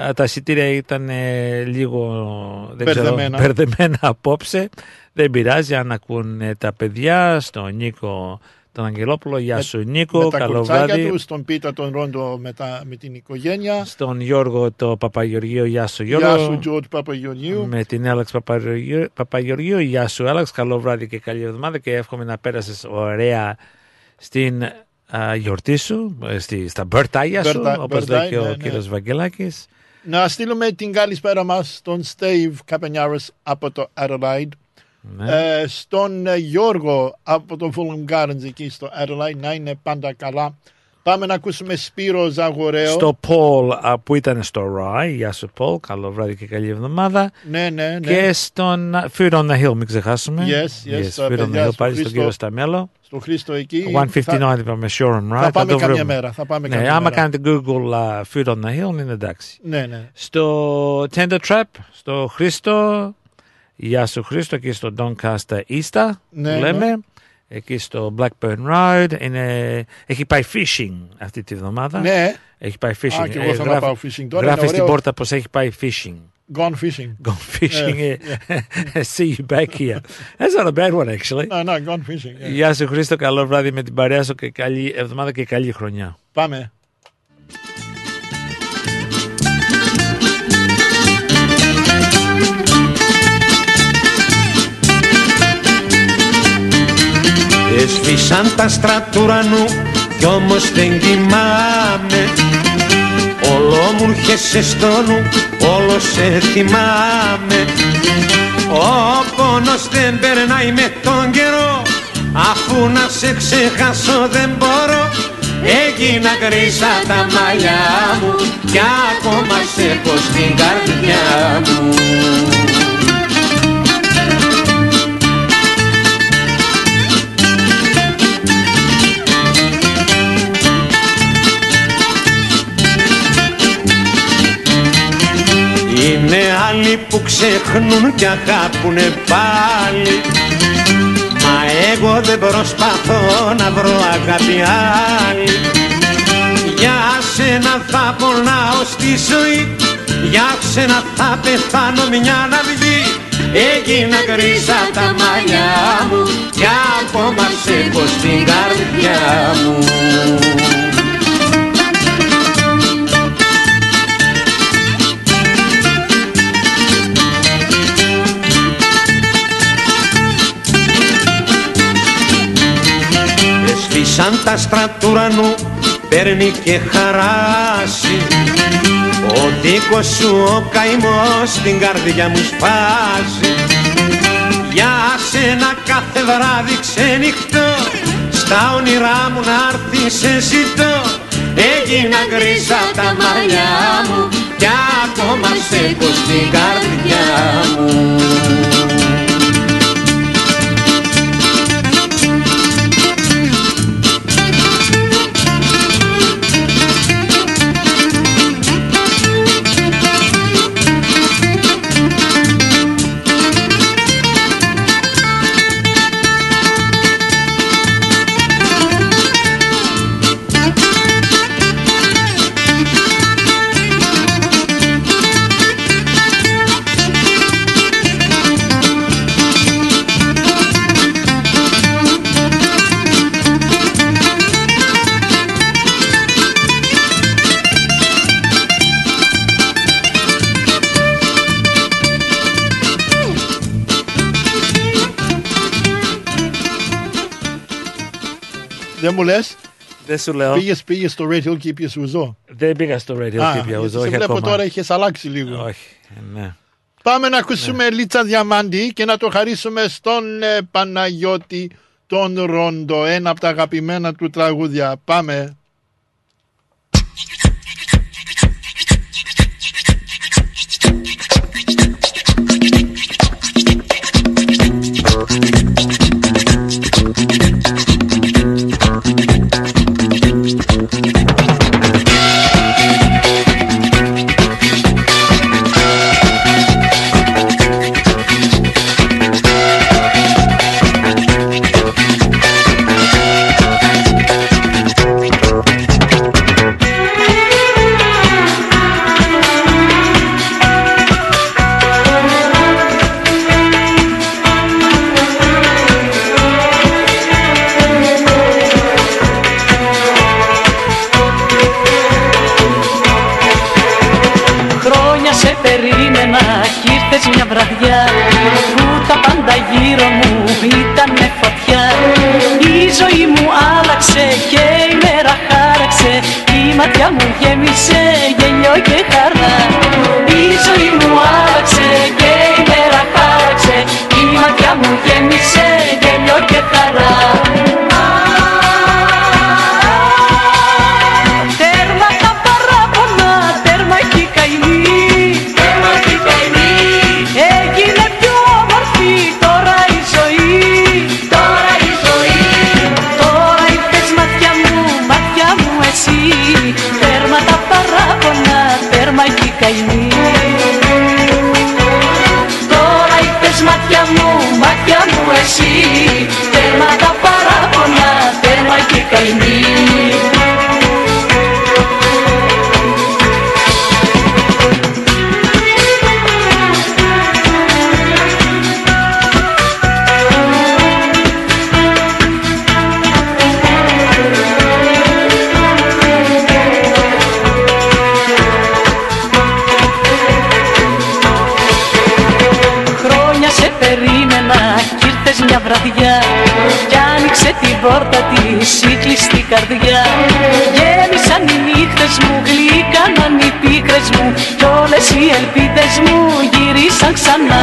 Α, Τα εισιτήρια ήταν ε, λίγο δεν ξέρω, Μπερδεμένα. μπερδεμένα απόψε. Δεν πειράζει αν ακούν ε, τα παιδιά, στον Νίκο τον Αγγελόπουλο. Γεια Με- σου Νίκο, με τα καλό κουρτσάκια βράδυ. του, στον Πίτα τον Ρόντο με, τα, με την οικογένεια. Στον Γιώργο το Παπαγεωργίου, γεια σου Γιώργο. Γεια σου Τζορτ Παπαγεωργίου. Με την Άλεξ Παπαγεωργίου, Παπαγεωργίου. Γεια σου Άλεξ, καλό βράδυ και καλή εβδομάδα και εύχομαι να πέρασες ωραία στην α, γιορτή σου, ε, στη, στα μπερτάγια σου, Birthday, όπως birthday, λέει και ο ναι, ναι. κύριος Βαγγελάκης. Να στείλουμε την καλησπέρα μας στον Στέιβ Καπενιάρος από το Adelaide. Ναι. Ε, στον ε, Γιώργο από το Fulham Gardens εκεί στο Adelaide να είναι πάντα καλά. Πάμε να ακούσουμε Σπύρο Ζαγορέο. Στο Paul α, που ήταν στο Rai, γεια σου Paul, καλό βράδυ και καλή εβδομάδα. Ναι, ναι, ναι. Και στον α, Fear on the Hill, μην ξεχάσουμε. Yes, yes, τα Fear on the παιδιά Hill, στο πάλι στον Χρήστο. κύριο Σταμέλο. Στο Χρήστο εκεί. 159 Θα, είπαμε Sure and Right. θα πάμε το καμιά βρούμε. μέρα. Θα πάμε Ναι, καμιά άμα μέρα. κάνετε Google α, Fear on the Hill είναι εντάξει. Ναι, ναι. στο Tender Trap, στο Χρήστο, γεια σου Χρήστο, εκεί στο Doncaster Easter, Ναι, που λέμε, εκεί στο Blackburn Road, είναι, έχει πάει fishing αυτή τη βδομάδα. Ναι, Έχει πάει fishing. Α, και εγώ θέλω να πάω fishing τώρα, Γράφεις είναι στην ωραίο. πόρτα πως έχει πάει fishing. gone fishing. Gone fishing. Ε, [laughs] See you back here. That's not a bad one actually. Ναι, ναι, gone fishing. ε. Γεια σου Χρήστο, καλό βράδυ με την παρέα σου και καλή εβδομάδα και καλή χρονιά. Πάμε. Έσβησαν τα στρατουρανού κι όμως δεν κοιμάμαι. Όλο μου έρχεσαι στο νου, όλο σε θυμάμαι. Ο πόνος δεν περνάει με τον καιρό Αφού να σε ξεχάσω δεν μπορώ. Έγινα γκρίζα τα μαλλιά μου Κι ακόμα σε έχω στην καρδιά μου Είναι άλλοι που ξεχνούν και αγάπουνε πάλι. Μα εγώ δεν προσπαθώ να βρω αγάπη άλλη. Για θα πονάω στη ζωή Για ξένα θα πεθάνω μια να βγει. Έγινα γκρίζα τα μαλλιά μου Κι ακόμα σε έχω στην καρδιά μου Εσβήσαν τα στρατουρανού παίρνει και χαράσει. Ο δίκος σου ο καημός στην καρδιά μου σπάζει Για σένα κάθε βράδυ ξενυχτώ Στα όνειρά μου να έρθει σε ζητώ. Έγινα γκρίζα τα μαλλιά μου Κι ακόμα σε έχω στην καρδιά μου Δεν μου λες, Δεν σου λέω. πήγες, πήγες στο Red Hill και είπες ουζό. Δεν πήγα στο radio Α, και πια γιατί ουζό, σε όχι βλέπω ακόμα. τώρα είχες αλλάξει λίγο. Όχι, ε, ναι. Πάμε να ακούσουμε Λίτσα Διαμάντη και να το χαρίσουμε στον ε, Παναγιώτη τον Ρόντο, ένα από τα αγαπημένα του τραγούδια. Πάμε. Χρόνια μου. Κι όλες οι ελπίδες μου γυρίσαν ξανά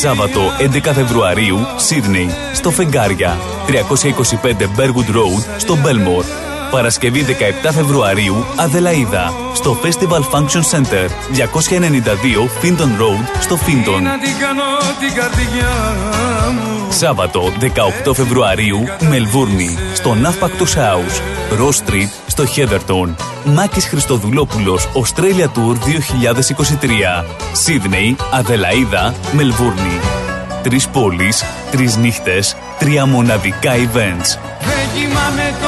Σάββατο 11 Φεβρουαρίου, Σίδνεϊ, στο Φεγγάρια, 325 Bergwood Road, στο Belmore. Παρασκευή 17 Φεβρουαρίου, Αδελαίδα, στο Festival Function Center, 292 Finton Road, στο Finton. Να την κάνω την καρδιά μου Σάββατο 18 Φεβρουαρίου, Μελβούρνη, στο Ναύπακτος House, Ross Street, στο Heatherton. Μάκης Χριστοδουλόπουλος, Australia Tour 2023. Σίδνεϊ, Αδελαίδα, Μελβούρνη. Τρεις πόλεις, τρεις νύχτες, τρία μοναδικά events. Δεν κοιμάμαι τώρα πια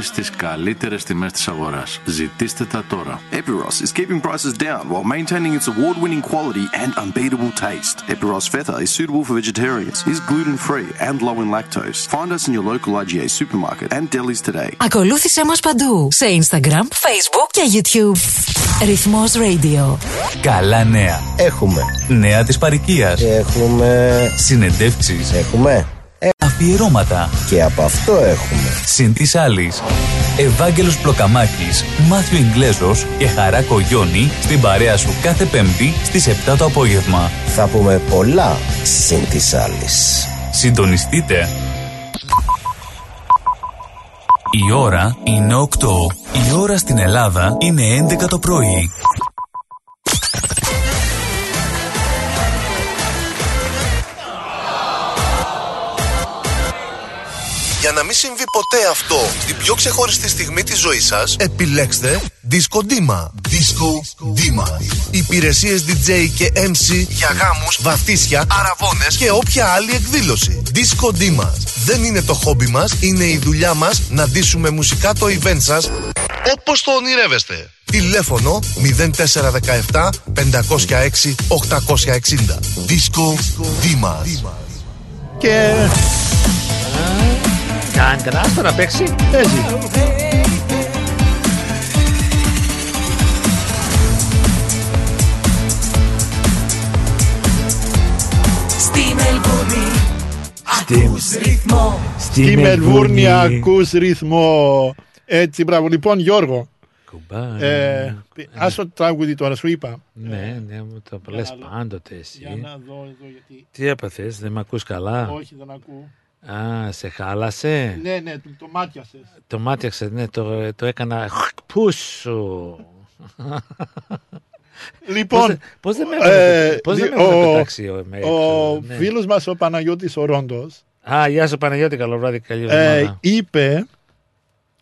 στις καλύτερες τιμές της αγοράς. Ζητήστε τα τώρα. Epiros is keeping prices down while maintaining its award-winning quality and unbeatable taste. Epiros Feta is suitable for vegetarians, is gluten-free and low in lactose. Find us in your local IGA supermarket and delis today. Ακολούθησέ μας παντού σε Instagram, Facebook και YouTube. Ρυθμός Radio. Καλά νέα. Έχουμε. Νέα της παροικίας. Έχουμε. Συνεντεύξεις. Έχουμε. Αφιερώματα. Και από αυτό έχουμε. Συν της άλλης. Ευάγγελος Πλοκαμάκης, Μάθιο Ιγκλέζος και Χαρά Κογιόνι στην παρέα σου κάθε Πέμπτη στις 7 το απόγευμα. Θα πούμε πολλά συν της άλλης. Συντονιστείτε. Η ώρα είναι 8. Η ώρα στην Ελλάδα είναι 11 το πρωί. Για να μην συμβεί ποτέ αυτό στην πιο ξεχωριστή στιγμή της ζωής σας, επιλέξτε Disco Dima. Disco Dima. Υπηρεσίες DJ και MC για γάμους, βαφτίσια, αραβώνες και όποια άλλη εκδήλωση. Disco Dima. Δεν είναι το χόμπι μας, είναι η δουλειά μας να ντύσουμε μουσικά το event σας όπως το ονειρεύεστε. Τηλέφωνο 0417 506 860. Disco Dima. Και Κάντε άστο να παίξει. παίζει. Στη Μελβούρνη. Στη, Ρυθμό. Στη Μελβούρνη ακούς ρυθμό. Έτσι, μπράβο. Λοιπόν, Γιώργο, ε, ας το τραγούδι τώρα, σου είπα. Ναι, ναι, μου το λες πάντοτε εσύ. Για να δω εδώ γιατί. Τι έπαθες, δεν με ακούς καλά; Όχι, δεν ακούω. Α, σε χάλασε; Ναι, ναι, το, το μάτιασες. Το μάτιαξε, ναι, το, το έκανα πούσου. Λοιπόν, πώς δεν με ε, έβαλε- πώς δεν δι- με έβαλε ο- πετάξει ο- με έξω, Ο ναι. φίλος μας ο Παναγιώτης ο Ρόντος Α, γεια σου Παναγιώτη, καλό βράδυ, καλή ε, εβδομάδα. είπε,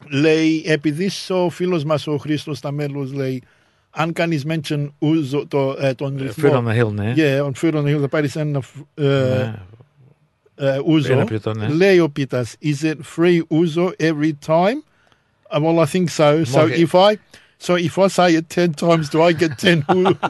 λέει, επειδή ο φίλος μας ο Χρήστος Ταμέλος λέει, αν κάνεις mention ούζο, το, ε, τον ρυθμό. Fear on the Hill, ναι. Yeah, on Fear on the Hill θα πάρεις ένα ε, Ναι. ε, ούζο. Ένα πιωτό, ναι. Λέει ο Πίτας, is it free ούζο every time? Uh, well, I think so. So Okay. if I so if I say it ten times, do I get ten? ouzo? [laughs]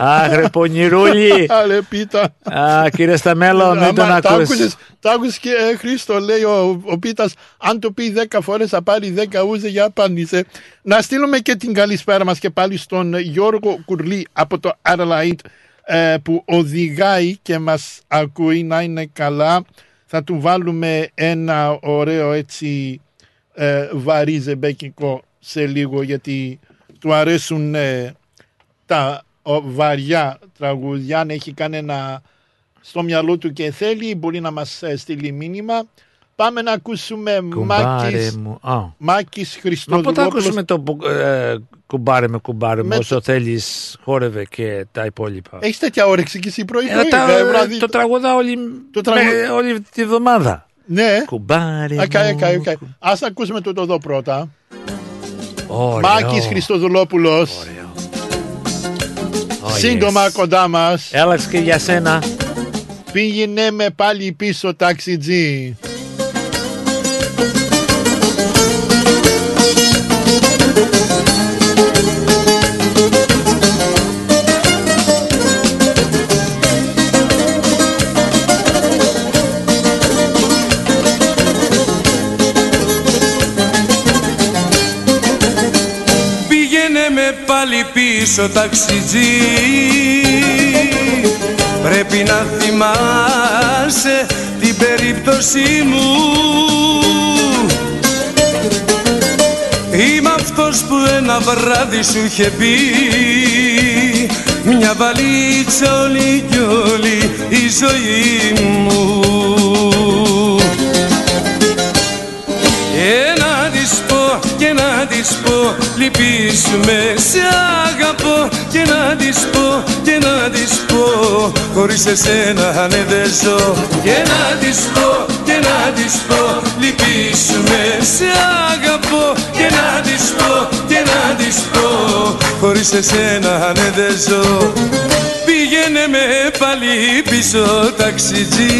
Αχ, ρε πονηρούλη. [laughs] Αλε Πίτα. Α, κύριε Σταμέλο, μην τον Άμα τα ακούς. άκουσες, τα άκουσες και ε, Χρήστο λέει ο, ο Πίτας αν το πει 10 φορές θα πάρει 10 ούζε για απάντησε. Να στείλουμε και την καλησπέρα μας και πάλι στον Γιώργο Κουρλή από το Adelaide ε, που οδηγάει και μας ακούει να είναι καλά. Θα του βάλουμε ένα ωραίο έτσι ε, βαρύ ζεμπέκικο σε λίγο γιατί του αρέσουν ε, τα ο, βαριά τραγούδια. Αν έχει κανένα στο μυαλό του και θέλει μπορεί να μας ε, στείλει μήνυμα. Πάμε να ακούσουμε Κουμπάρε Μάκης, μου. Α. Μάκης Μα πότε Χριστοδουλόπουλος. ακούσουμε το που- ε, κουμπάρε με κουμπάρε μου Με όσο θέλεις χόρευε και τα υπόλοιπα. Έχεις τέτοια όρεξη και εσύ πρωί Ε, πρωί. τα- ε, βράδυ. το τραγουδά όλη, Το τραγου- με- όλη τη βδομάδα. Ναι. Κουμπάρε Οκ, μου. οκ, οκ. Ας ακούσουμε το εδώ πρώτα. Ωραίο. Μάκης Χριστοδουλόπουλος. Oh, Σύντομα yes. κοντά μας. Έλαξε και για σένα. Πήγαινε με πάλι πίσω ταξιτζή. Πίσω ταξιτζή. Πρέπει να θυμάσαι την περίπτωση μου Είμαι αυτός που ένα βράδυ σου είχε πει. Μια βαλίτσα όλη κι όλη η ζωή μου. Και να της πω και να της πω Λυπήσουμε σε αγαπώ. Και να της πω και να της πω Χωρίς εσένα ναι δεν ζω. Και να της πω και να της πω Λυπήσουμε σε αγαπώ. Και να της πω και να της πω Χωρίς εσένα ναι δεν ζω. Πήγαινε με πάλι πίσω ταξιτζή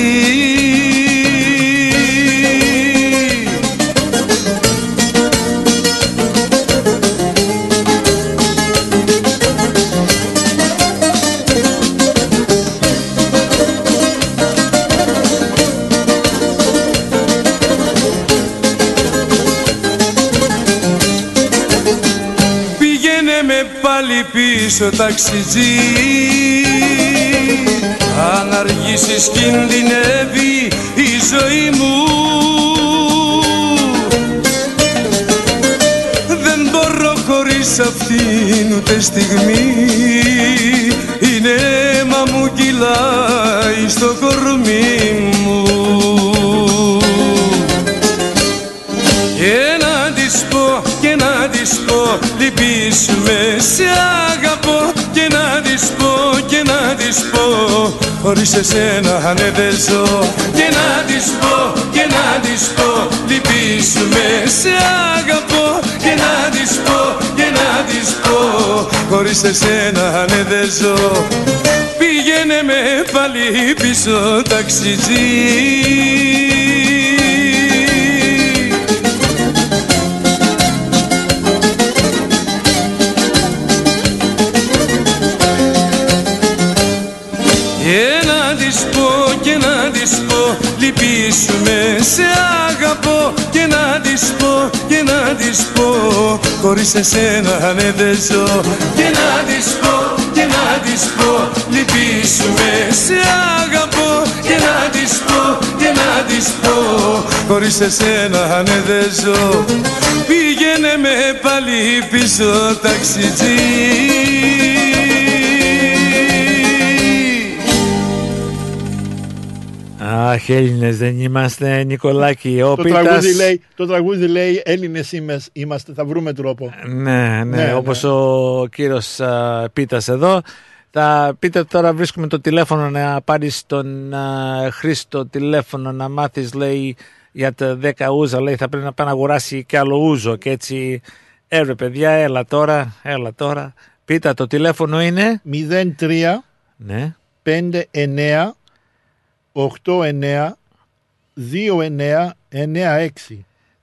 πίσω ταξιτζή. Αν αργήσεις κινδυνεύει η ζωή μου. Δεν μπορώ χωρίς αυτήν ούτε στιγμή. Είναι αίμα μου κυλάει στο κορμί μου. Και να της πω και να της πω Λυπήσουμε σε Χωρίς εσένα ναι δεν ζω. Και να της πω και να της πω Λυπήσουμε σε αγαπώ. Και να της πω και να της πω Χωρίς εσένα ναι δεν ζω. Πήγαινε με πάλι πίσω ταξιτζή σε αγαπώ Και να της πω και να της πω. Χωρίς εσένα ναι δεν ζω. Και να της πω και να της πω. Λυπήσουμε σε αγαπώ Και να της πω και να της πω. Χωρίς εσένα ναι δεν ζω. Πήγαινε με πάλι πίσω ταξιτζή Αχ, Έλληνες δεν είμαστε, Νικολάκη. Ο Το Πίτας... τραγούδι, λέει, το τραγούδι λέει Έλληνες είμαστε, είμαστε, θα βρούμε τρόπο. Ναι, ναι, Ναι, όπως ο κύριος α, Πίτας εδώ. Θα πείτε τώρα βρίσκουμε το τηλέφωνο να πάρεις τον α, Χρήστο τηλέφωνο να μάθεις λέει για τα 10 ούζα λέει θα πρέπει να πάει να αγοράσει και άλλο ούζο και έτσι ε ρε παιδιά έλα τώρα, έλα τώρα. Πίτα το τηλέφωνο είναι; 03 ναι. 59 89 29 96.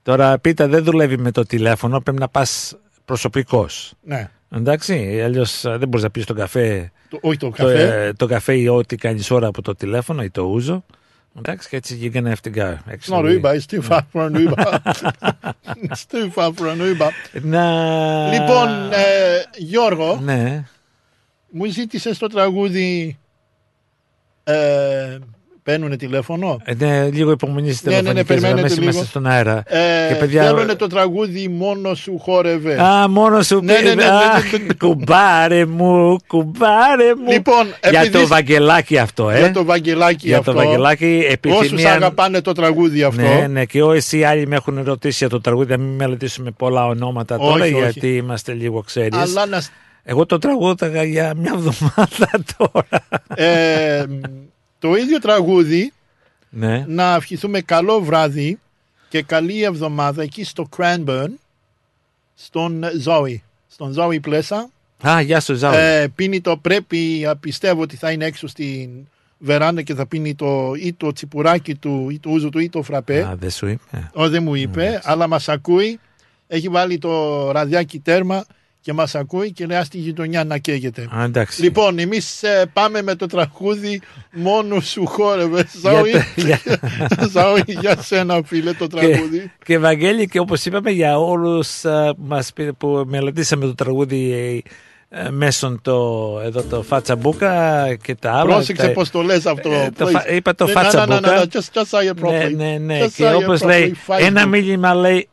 Τώρα Πίτα δεν δουλεύει με το τηλέφωνο πρέπει να πας προσωπικός. Ναι. Εντάξει, αλλιώς δεν μπορείς να πεις τον καφέ. Το- όχι το καφέ. ε, το καφέ ή ό,τι κάνεις ώρα από το τηλέφωνο ή το ούζο. Εντάξει, και έτσι you're gonna have to go. It's not Uber, it's too far for an Uber. it's too far for an Uber. Να... Λοιπόν, ε, Γιώργο, Ναι. μου ζήτησες το τραγούδι ε, Παίρνουν τηλέφωνο; Ε, ναι, λίγο υπομονή στι Ναι, ναι, ναι, τηλεφωνικές περιμένετε γραμμές, λίγο. είμαστε στον αέρα. Ε, και παιδιά, Θέλουν το τραγούδι μόνος σου χόρευε. Α, μόνος σου Ναι, ναι, ναι, ναι, Α, ναι, ναι. κουμπάρε μου, κουμπάρε μου. Λοιπόν, για επειδή- το Βαγγελάκι αυτό, ε. Για το Βαγγελάκι Για αυτό. το Βαγγελάκι Όσους επιθυμία. αγαπάνε το τραγούδι αυτό. Ναι, ναι, και όσοι οι άλλοι με έχουν ρωτήσει για το τραγούδι, να μην μελετήσουμε πολλά ονόματα τώρα, Όχι, όχι. γιατί είμαστε λίγο ξέρεις. Αλλά να... Εγώ το τραγούδαγα για μια εβδομάδα [laughs] τώρα. ε, το ίδιο τραγούδι Ναι. να ευχηθούμε καλό βράδυ και καλή εβδομάδα εκεί στο Cranburn στον Ζόη. Στον Ζόη Πλέσα. Α, γεια σου, Ζάου. Ε, πίνει το πρέπει, α, πιστεύω ότι θα είναι έξω στην βεράντα και θα πίνει το, ή το τσιπουράκι του ή το ούζο του ή το φραπέ. Α, δεν σου είπε. Ο, δεν μου είπε, αλλά μας ακούει. Έχει βάλει το ραδιάκι τέρμα και μας ακούει και λέει στη γειτονιά να καίγεται. Α, εντάξει. Λοιπόν, εμείς ε, πάμε με το τραγούδι «Μόνο σου χόρευε». Ζαουί, Για- Ζαουί, [laughs] για σένα φίλε το τραγούδι. Και, και Βαγγέλη και όπως είπαμε για όλους α, μας πήρε- που μελετήσαμε το τραγούδι ε, ε, μέσω το, εδώ το Φάτσα Μπούκα και τα άλλα. Πρόσεξε τα- πώς το λες αυτό. ε, το please. φα- είπα το Ναι, Φάτσα ναι, ναι, ναι, Μπούκα. ναι, just- just say it Ναι, properly. ναι, ναι. Just Και say it όπως properly, λέει, Facebook. ένα μήνυμα λέει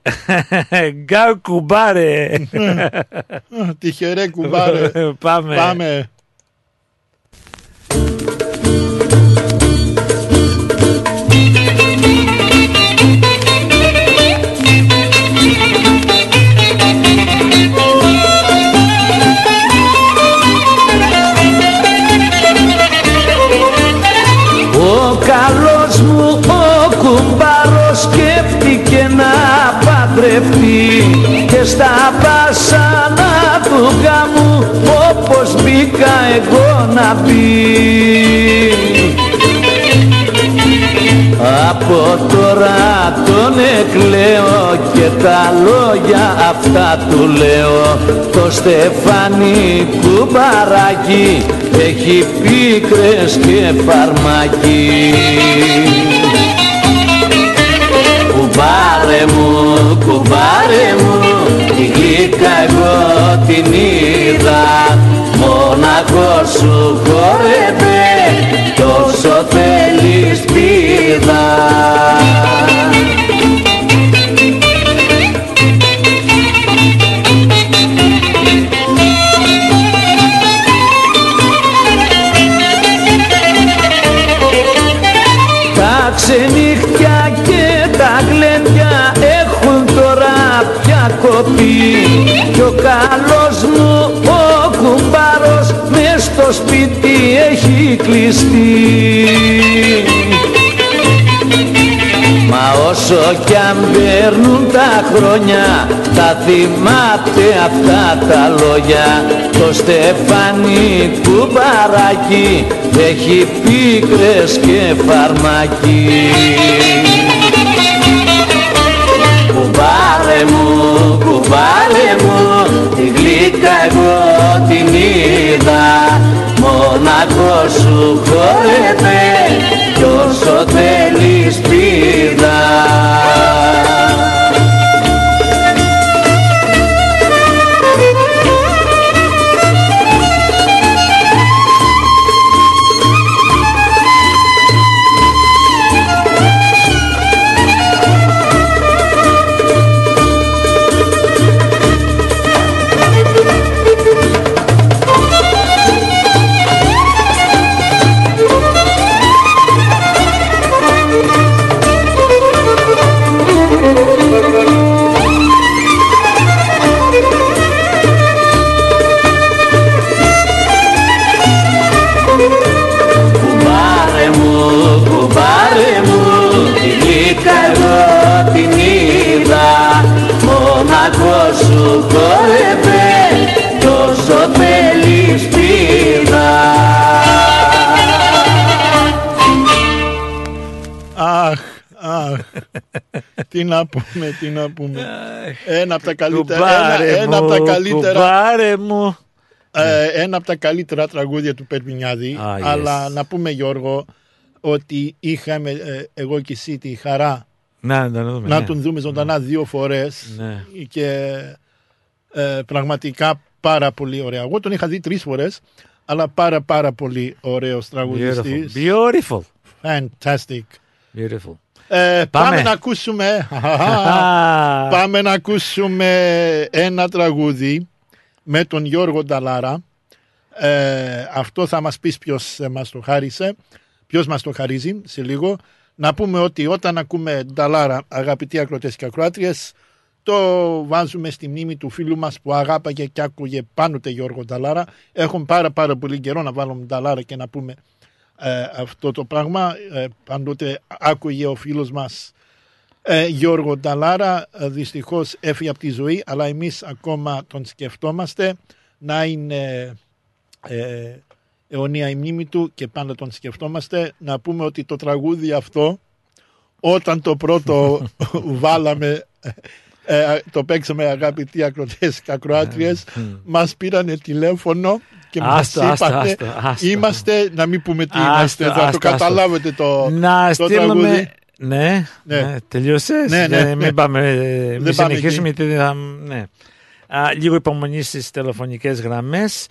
[laughs] «Γκάου κουμπάρε». Α, [laughs] Τυχερέ κουμπάρε. [laughs] Πάμε. Πάμε. Παντρευτεί και στα βάσανα του γάμου όπως μπήκα εγώ να μπει. Από τώρα τον εκλέω και τα λόγια αυτά του λέω Το Στεφάνι κουμπαράκι έχει πίκρες και φαρμάκι μου, κουμπάρε μου, τη γλύκα εγώ την είδα. Μοναχό σου χορεύε, τόσο θέλεις πίδα όσο κι αν παίρνουν τα χρόνια θα θυμάται αυτά τα λόγια. Το Στεφάνι κουμπαράκι έχει πίκρες και φαρμάκι. Κουμπάρε μου, κουμπάρε μου, τη γλύκα εγώ την είδα. Μοναχό σου χόρευε κι όσο θέλεις πίδα τι να πούμε, τι να πούμε. Ένα από τα καλύτερα. Κουμπάρε Ένα, ένα από τα μου, καλύτερα. κουμπάρε μου. ε, ένα από τα καλύτερα τραγούδια του Περπινιάδη. Ah, yes. Αλλά να πούμε Γιώργο ότι είχαμε ε, εγώ και εσύ τη χαρά Να, να, δούμε, να ναι. τον δούμε ζωντανά δύο φορές Ναι. και ε, πραγματικά πάρα πολύ ωραία. Εγώ τον είχα δει τρεις φορές αλλά πάρα πάρα πολύ ωραίος τραγουδιστής. Beautiful. Beautiful. Fantastic. Beautiful. Ε, πάμε. Πάμε. να ακούσουμε [laughs] Πάμε να ακούσουμε ένα τραγούδι με τον Γιώργο Νταλάρα ε, αυτό θα μας πεις ποιος ε, μας το χάρισε ποιος μας το χαρίζει σε λίγο να πούμε ότι όταν ακούμε Νταλάρα αγαπητοί ακροτές και ακροάτριες το βάζουμε στη μνήμη του φίλου μας που αγάπαγε και άκουγε πάντοτε Γιώργο Νταλάρα έχουν πάρα πάρα πολύ καιρό να βάλουμε Νταλάρα και να πούμε ε, αυτό το πράγμα. Ε, πάντοτε άκουγε ο φίλος μας ε, Γιώργο Νταλάρα. Ε, δυστυχώς έφυγε από τη ζωή, αλλά εμείς ακόμα τον σκεφτόμαστε να είναι ε, αιωνία η μνήμη του και πάντα τον σκεφτόμαστε. Να πούμε ότι το τραγούδι αυτό, όταν το πρώτο [laughs] βάλαμε... ε, το παίξαμε αγαπητοί ακροτές και ακροάτριες μας πήρανε τηλέφωνο και μας Άστο, άστο, είπανε άστο, άστο. είμαστε να μην πούμε τι Άστο, είμαστε θα το άστο, άστο. καταλάβετε το, Να το στείλουμε. τραγούδι Ναι, Ναι. ναι. τελείωσες. Ναι, ναι, Ε, ναι. Μην πάμε, Δεν μην πάμε συνεχίσουμε γιατί θα... Ναι. Α, λίγο υπομονή στις τηλεφωνικές γραμμές.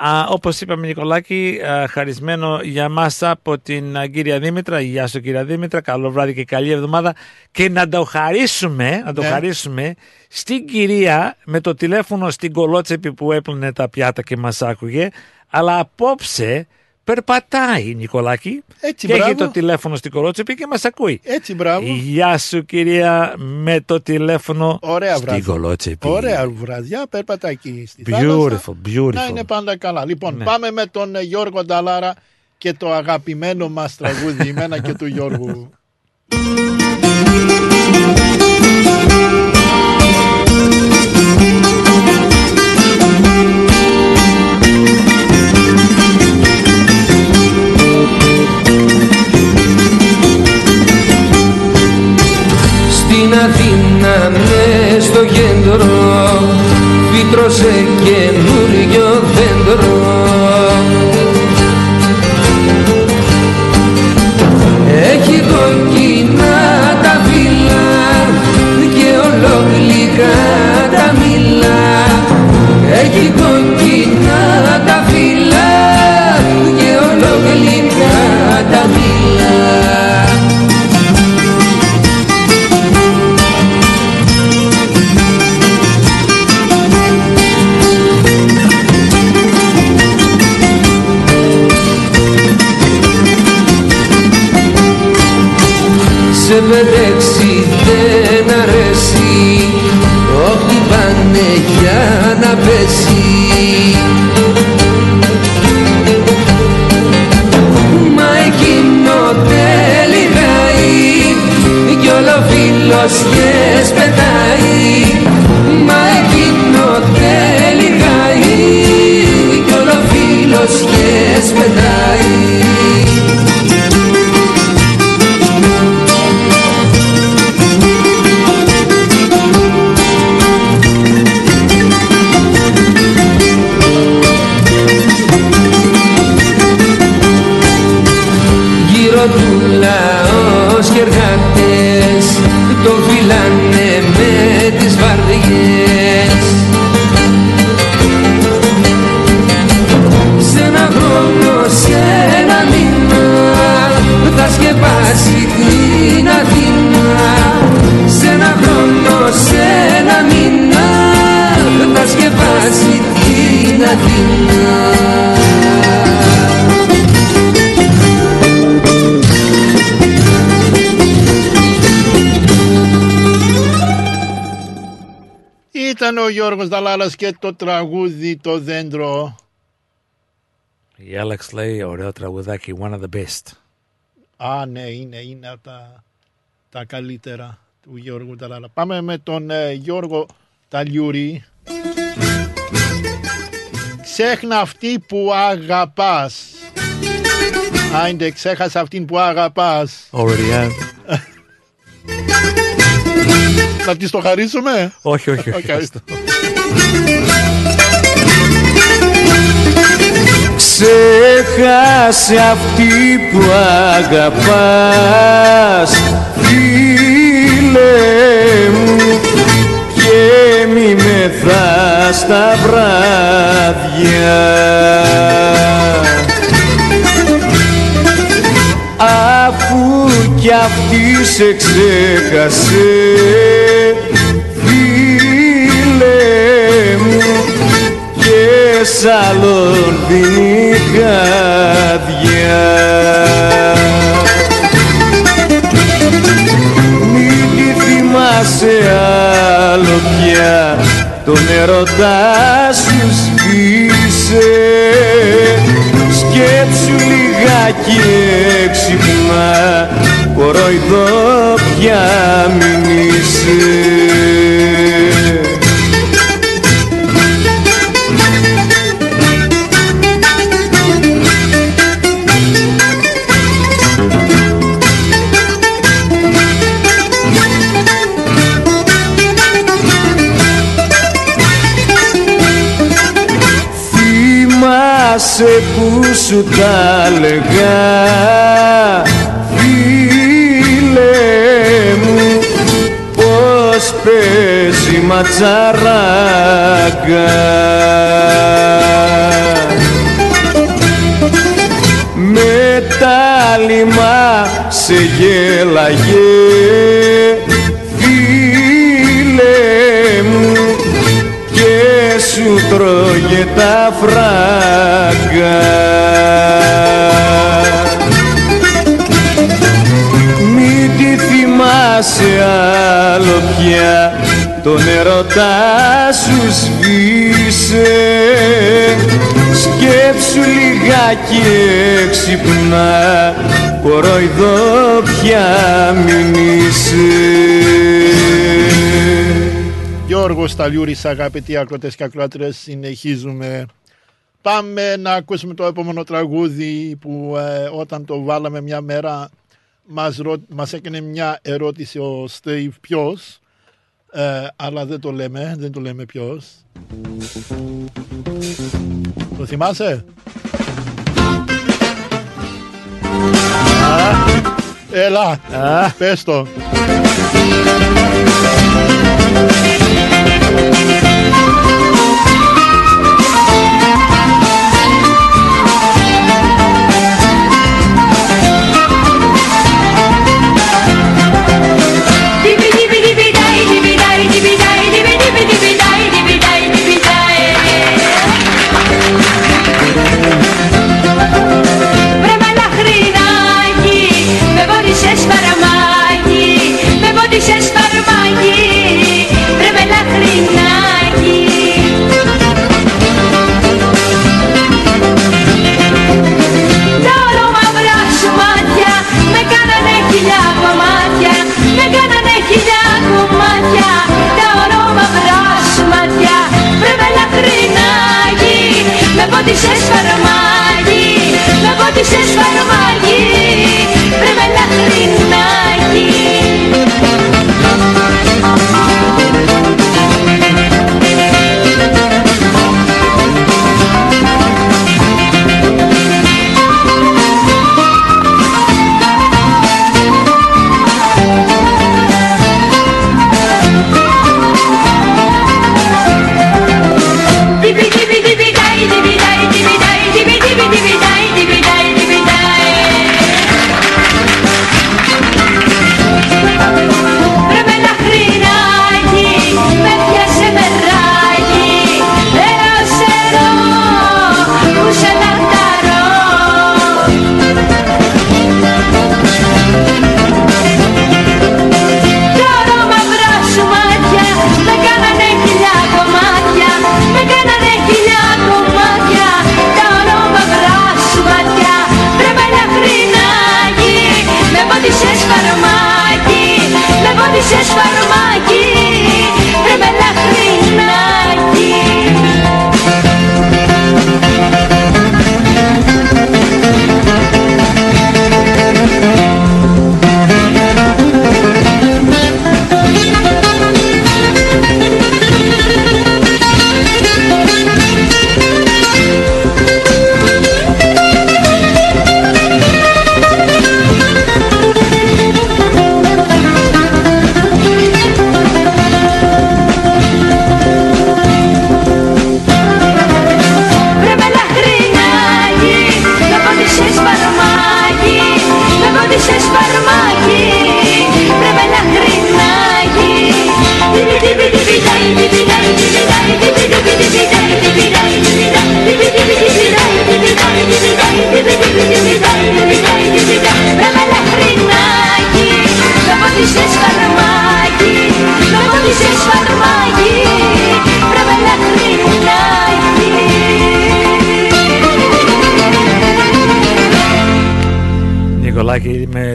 Α, όπως είπαμε Νικολάκη, α, χαρισμένο για μας από την α, κυρία Δήμητρα. Γεια σου κυρία Δήμητρα, καλό βράδυ και καλή εβδομάδα. Και να το χαρίσουμε, να το Ναι. χαρίσουμε στην κυρία με το τηλέφωνο στην κολότσεπη που έπλυνε τα πιάτα και μας άκουγε. Αλλά απόψε περπατάει Νικολάκη Έτσι, και έχει μπράβο. το τηλέφωνο στην κολότσεπη και μας ακούει. Έτσι, μπράβο. Γεια σου κυρία με το τηλέφωνο Ωραία στην βράδυ. κολότσεπη. Ωραία βραδιά, περπατάει εκεί στη Beautiful, θάλασσα. beautiful. Να είναι πάντα καλά. Λοιπόν, Ναι. πάμε με τον ε, Γιώργο Νταλάρα και το αγαπημένο μας τραγούδι, [laughs] εμένα και του Γιώργου. Αθήνα μες στο κέντρο φύτρωσε καινούριο δέντρο. Έχει κοκκινά Γιώργος Νταλάρας και το τραγούδι «Το δέντρο». Η Alex λέει ωραίο τραγουδάκι, one of the best. Α, ναι, είναι, είναι από τα, τα καλύτερα του Γιώργου Νταλάρα. Πάμε με τον ε, Γιώργο Ταλιούρη. Ξέχνα αυτή που αγαπάς. Άιντε, ξέχασα αυτήν που αγαπάς. Already have. [laughs] Θα της το χαρίσουμε; όχι, όχι, όχι. Οκ. άστο. Ξέχασε αυτή που αγαπάς Φίλε μου Και μη μεθάς τα βράδια κι αυτή σε ξέχασε και σαλόν δίνει καρδιά Μην τη θυμάσαι άλλο πια τον ερωτά σου σβήσε. Σκέψου λιγάκι έξυπνα κοροϊδό πια μην είσαι Θυμάσαι που σου τα λέγα Φίλε μου πως παίζει ματσαράγκα. Με τα λιμά σε γέλαγε Φίλε μου και σου τρώγε τα φράγκα. Μην τη θυμάσαι άλλο πια. Τον ερωτά σου σβήσε. Σκέψου λιγάκι έξυπνα. Κοροϊδό πια μην είσαι Γιώργος Σταλιούρης αγαπητοί ακροτές και ακροάτρες συνεχίζουμε. Πάμε να ακούσουμε το επόμενο τραγούδι που ε, όταν το βάλαμε μια μέρα μας, ρω... μας έκανε μια ερώτηση ο Στέιβ ποιος ε, αλλά δεν το λέμε, δεν το λέμε ποιος. Το θυμάσαι; Α, έλα, Α. πες το με βόδισες παραμάκι, με βόδισες παραμάκι, βρε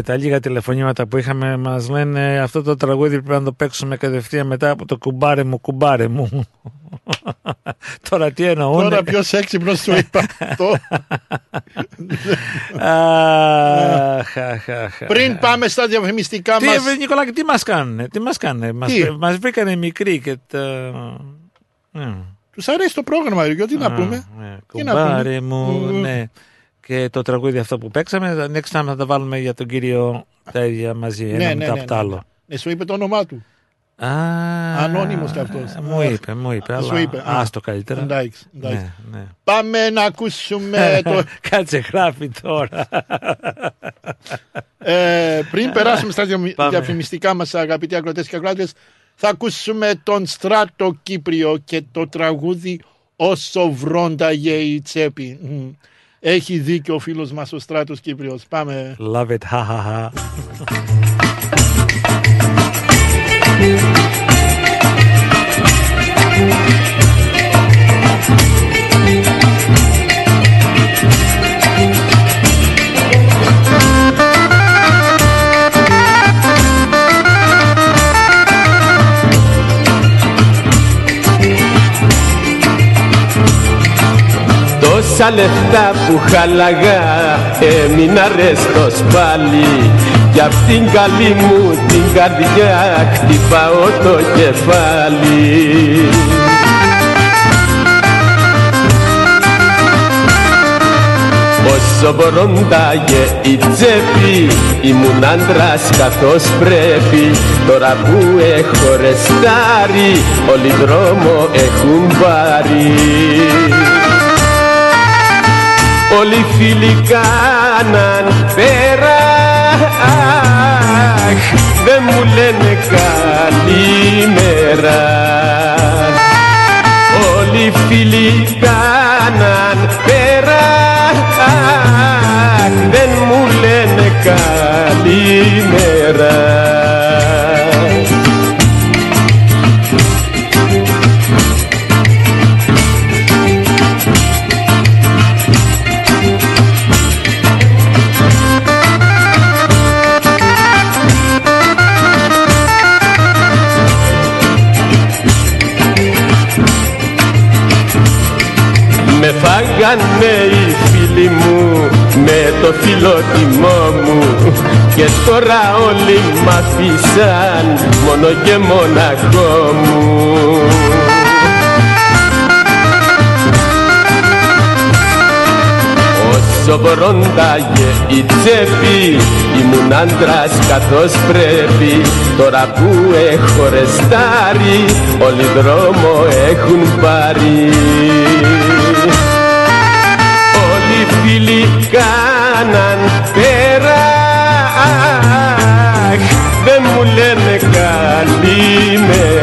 τα λίγα τηλεφωνήματα που είχαμε, μας λένε αυτό το τραγούδι πρέπει να το παίξουμε κατευθείαν μετά από το κουμπάρε μου, κουμπάρε μου. [laughs] Τώρα τι εννοούν. Τώρα ποιος έξυπνος του είπα αυτό; [laughs] Αχ, αχ, αχ. Πριν πάμε στα διαφημιστικά Τι, μας ε, Νικολάκη, τι μας κάνουν, τι μας κάνουν. Μας, Τι; μας βρήκανε μικροί και τα... Ναι. Τους αρέσει το πρόγραμμα, γιατί να Α, πούμε; ναι. Τι να Κουμπάρε πούμε. μου, Μμμ. ναι. Και το τραγούδι αυτό που παίξαμε, next time θα τα βάλουμε για τον κύριο τα ίδια μαζί, ένα Ναι, ναι, μετά ναι, από ναι, το άλλο. Ναι, σου είπε το όνομά του. Α, Ανώνυμος κι αυτός. Μου είπε, μου είπε, Σου αλλά είπε, α. άστο καλύτερα. Εντάξει, εντάξει. Ναι, ναι. Πάμε να ακούσουμε το... [laughs] Κάτσε γράφει τώρα. Ε, πριν περάσουμε στα διαμι- Πάμε. διαφημιστικά μας αγαπητοί ακροτές και ακράτες θα ακούσουμε τον Στράτο Κύπριο και το τραγούδι «Όσο βρόνταγε η τσέπη». Μμ. Έχει δίκιο ο φίλος μας ο Στράτος Κύπριος. Πάμε. Love it, ha ha ha. [laughs] Τόσα λεφτά που χαλαγά έμεινα ρεστός πάλι Κι απ' την καλή μου την καρδιά χτυπάω το κεφάλι. Όσο μπορώνταγε η τσέπη Ήμουν άντρας καθώς πρέπει. Τώρα που έχω ρεστάρει Όλοι δρόμο έχουν πάρει Όλοι οι φίλοι κάναν πέρα. Αχ, Δεν μου λένε καλημέρα. Όλοι οι φίλοι κάναν πέρα. Αχ, Δεν μου λένε καλημέρα φάγανε οι φίλοι μου με το φιλότιμό μου. Και τώρα όλοι μ' αφήσαν μόνο και μοναχό μου. Όσο μπορώνταγε η τσέπη Ήμουν άντρας καθώς πρέπει. Τώρα που έχω ρεστάρει Όλοι δρόμο έχουν πάρει. Όλοι οι φίλοι κάναν πέρα. Αχ, Δεν μου λένε καλημέρα. Όλοι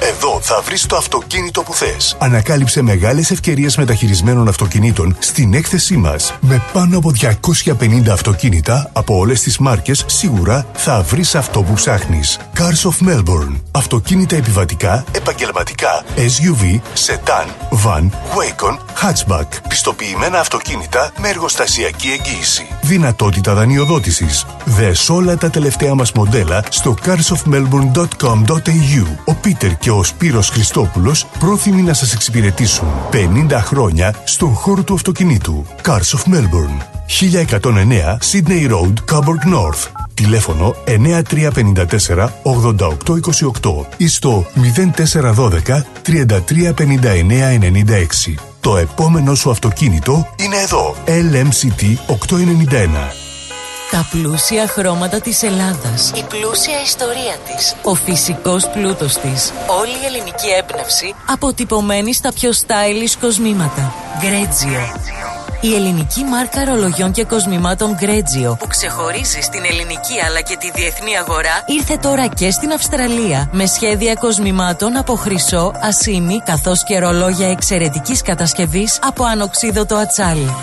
Εδώ θα βρεις το αυτοκίνητο που θες. Ανακάλυψε μεγάλες ευκαιρίες μεταχειρισμένων αυτοκινήτων στην έκθεσή μας. Με πάνω από 250 αυτοκίνητα από όλες τις μάρκες, σίγουρα θα βρεις αυτό που ψάχνεις. Cars of Melbourne. Αυτοκίνητα επιβατικά, επαγγελματικά, SUV, sedan, van, Wacon, hatchback. Πιστοποιημένα αυτοκίνητα με εργοστασιακή εγγύηση. Δυνατότητα δανειοδότησης. Δες όλα τα τελευταία μας μοντέλα στο carsofmelbourne.com.au. Ο Πίτερ και ο Σπύρος Χριστόπουλος πρόθυμοι να σας εξυπηρετήσουν 50 χρόνια στον χώρο του αυτοκινήτου. Cars of Melbourne. 1109 Sydney Road, Coburg North. Τηλέφωνο 9354 8828 ή στο 0412 3359 96. Το επόμενο σου αυτοκίνητο είναι εδώ. LMCT 891. Τα πλούσια χρώματα της Ελλάδας. Η πλούσια ιστορία της. Ο φυσικός πλούτος της. Όλη η ελληνική έμπνευση αποτυπωμένη στα πιο stylish κοσμήματα. Γκρέτζιο. Η ελληνική μάρκα ρολογιών και κοσμημάτων Γκρέτζιο που ξεχωρίζει στην ελληνική αλλά και τη διεθνή αγορά ήρθε τώρα και στην Αυστραλία με σχέδια κοσμημάτων από χρυσό, ασίμι καθώς και ρολόγια εξαιρετικής κατασκευής από ανοξίδωτο ατσάλι.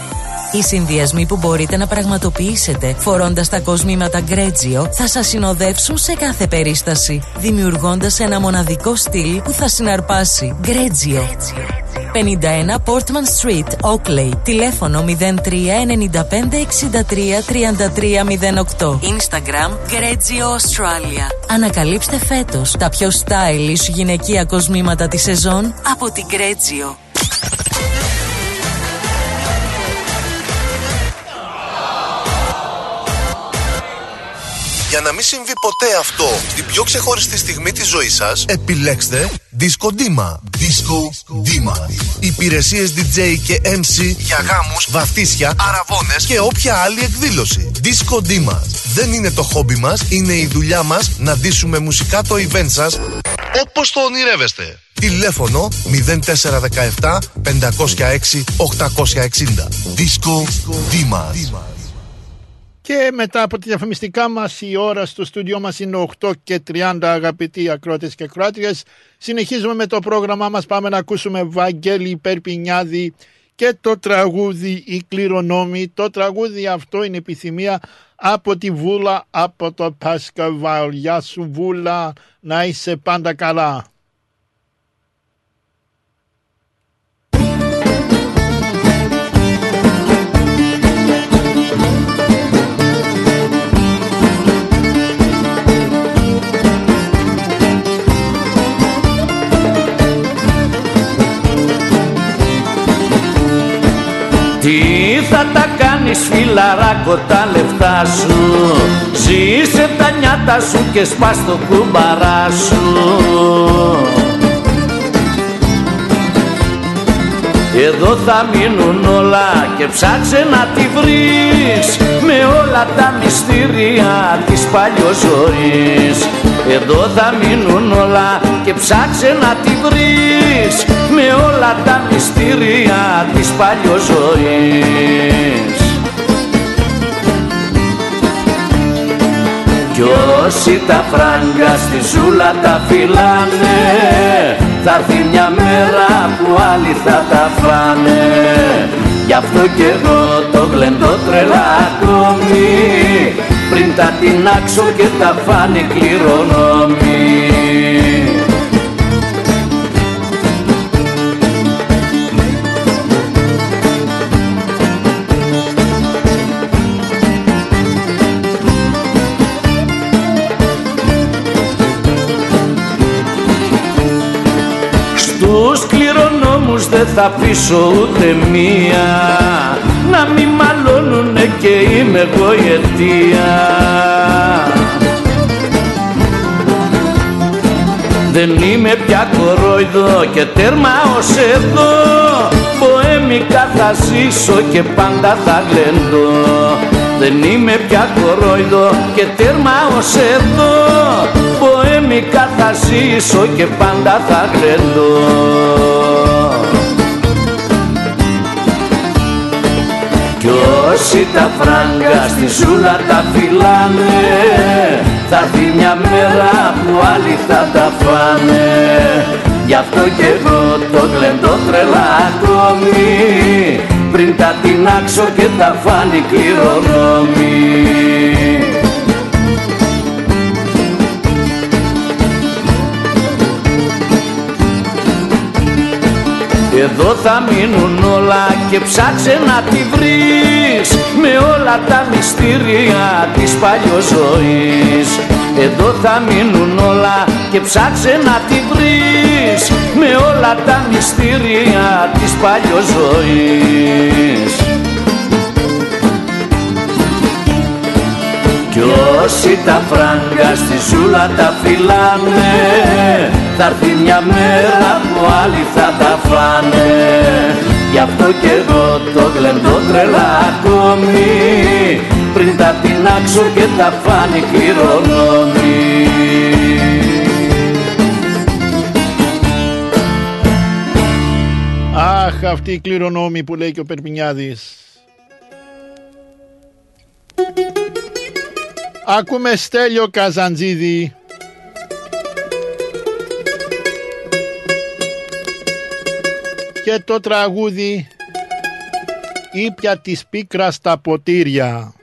Οι συνδυασμοί που μπορείτε να πραγματοποιήσετε φορώντας τα κοσμήματα Γκρέτζιο θα σας συνοδεύσουν σε κάθε περίσταση, δημιουργώντας ένα μοναδικό στυλ που θα συναρπάσει. Γκρέτζιο. 51 Portman Street, Oakley. Τηλέφωνο 03 95 63 33 08. Instagram Γκρέτζιο Australia. Ανακαλύψτε φέτος τα πιο stylish γυναικεία κοσμήματα της σεζόν από την Γκρέτζιο. Μην συμβεί ποτέ αυτό στην πιο ξεχωριστή στιγμή της ζωής σας, επιλέξτε Disco Dima. Disco Dima. Υπηρεσίες DJ και MC για γάμους, βαφτίσια, αραβώνες και όποια άλλη εκδήλωση. Disco Dima. Δεν είναι το χόμπι μας, είναι η δουλειά μας να ντύσουμε μουσικά το event σας όπως το ονειρεύεστε. Τηλέφωνο 0417 506 860. Disco Dima. Και μετά από τη διαφημιστικά μας η ώρα στο στούντιό μας είναι 8 και 30 αγαπητοί ακρότες και ακροάτριες. Συνεχίζουμε με το πρόγραμμά μας. Πάμε να ακούσουμε Βαγγέλη Περπινιάδη και το τραγούδι «Η κληρονόμη». Το τραγούδι αυτό είναι επιθυμία από τη Βούλα, από το Πασκαβάλ. Γεια σου Βούλα, να είσαι πάντα καλά. Τι θα τα κάνεις φιλαράκο τα λεφτά σου. Ζήσε τα νιάτα σου και σπάς το κουμπαρά σου. Εδώ θα μείνουν όλα και ψάξε να τη βρεις. Με όλα τα μυστήρια της παλιοζωής Εδώ θα μείνουν όλα και ψάξε να τη βρεις Με όλα τα μυστήρια της παλιοζωής Κι όσοι τα φράγκα στη ζούλα τα φυλάνε Θα έρθει μια μέρα που άλλοι θα τα φάνε. Γι' αυτό κι εγώ το γλεντώ τρελά ακόμη Πριν τα τεινάξω και τα φάνε κληρονόμοι δεν θα αφήσω ούτε μία. Να μη μαλώνουνε και είμαι εγώ η αιτία. Δεν είμαι πια κορόιδο και τέρμα ως εδώ. Ποέμικα θα ζήσω και πάντα θα γλεντώ. Δεν είμαι πια κορόιδο και τέρμα ως εδώ. Ποέμικα θα ζήσω και πάντα θα γλεντώ Κι Κι όσοι τα φράγκα στη ζούλα τα φυλάνε. Θα έρθει μια μέρα που άλλοι θα τα φάνε. Γι' αυτό κι εγώ το γλεντώ τρελά ακόμη. Πριν τα τεινάξω και τα φάνει κληρονόμη Εδώ θα μείνουν όλα και ψάξε να τη βρεις Με όλα τα μυστήρια της παλιοζωής Εδώ θα μείνουν όλα και ψάξε να τη βρεις Με όλα τα μυστήρια της παλιοζωής Κι όσοι τα φράγκα στη ζούλα τα φυλάνε Θα έρθει μια μέρα που άλλοι θα τα φάνε Γι' αυτό κι εγώ το γλεντώ τρελά ακόμη Πριν τα τεινάξω και τα φάνει κληρονόμη Αχ, αυτή η κληρονόμη που λέει και ο Περπινιάδης. Άκουμε Στέλιο Καζαντζίδη. Και το τραγούδι «Ήπια της πίκρας τα ποτήρια».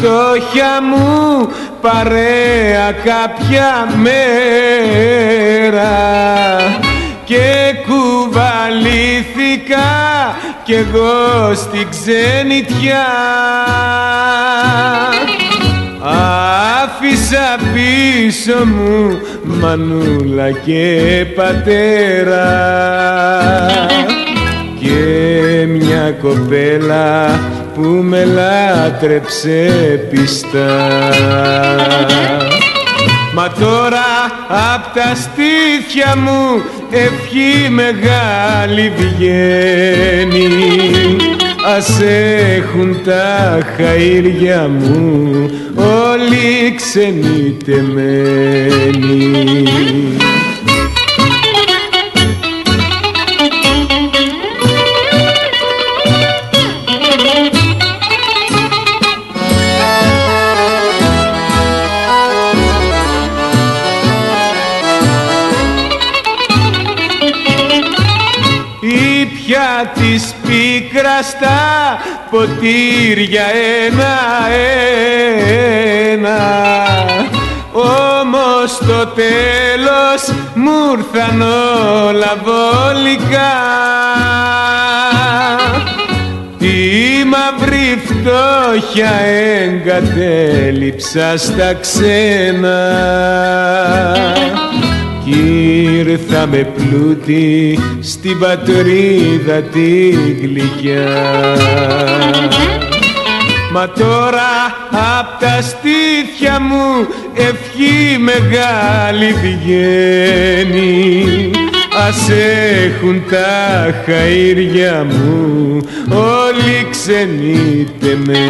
Φτώχεια μου παρέα κάποια μέρα. Και κουβαλήθηκα κι εγώ στη ξενιτιά. Άφησα πίσω μου μανούλα και πατέρα. Και μια κοπέλα που με λάτρεψε πιστά. Μα τώρα απ' τα στήθια μου ευχή μεγάλη βγαίνει. Ας έχουν τα χαΐρια μου όλοι ξενιτεμένοι στα ποτήρια ένα-ένα. Όμως το τέλος μου ήρθαν όλα βολικά Τη μαύρη φτώχεια εγκατέλειψα στα ξένα κι ήρθα με πλούτη στην πατρίδα τη γλυκιά. Μα τώρα απ' τα στήθια μου ευχή μεγάλη βγαίνει Ας έχουν τα χαΐρια μου όλοι ξενιτεμένοι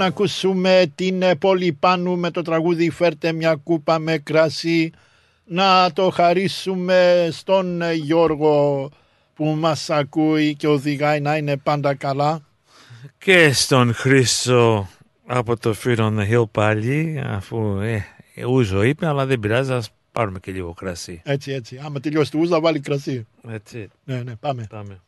να ακούσουμε την ε, Πόλη Πάνου με το τραγούδι «Φέρτε μια κούπα με κρασί» να το χαρίσουμε στον ε, Γιώργο που μας ακούει και οδηγάει να είναι πάντα καλά. Και στον Χρήστο από το Fear on the Hill πάλι, αφού ε, ούζο είπε, αλλά δεν πειράζει, ας πάρουμε και λίγο κρασί. Έτσι, έτσι. Άμα τελειώσει το ούζο, βάλει κρασί. Έτσι. Ναι, ναι, πάμε. Πάμε.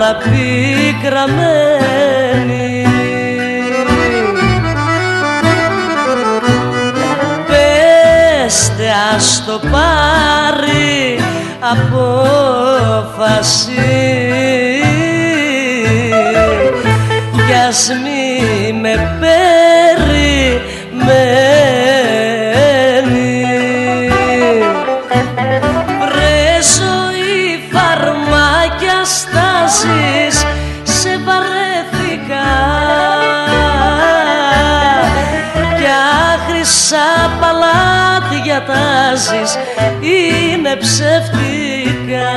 Μάνα πικραμένη πέστε ας το πάρει απόφαση. Κι ας μη με παλάτια τάσεις είναι ψεύτικα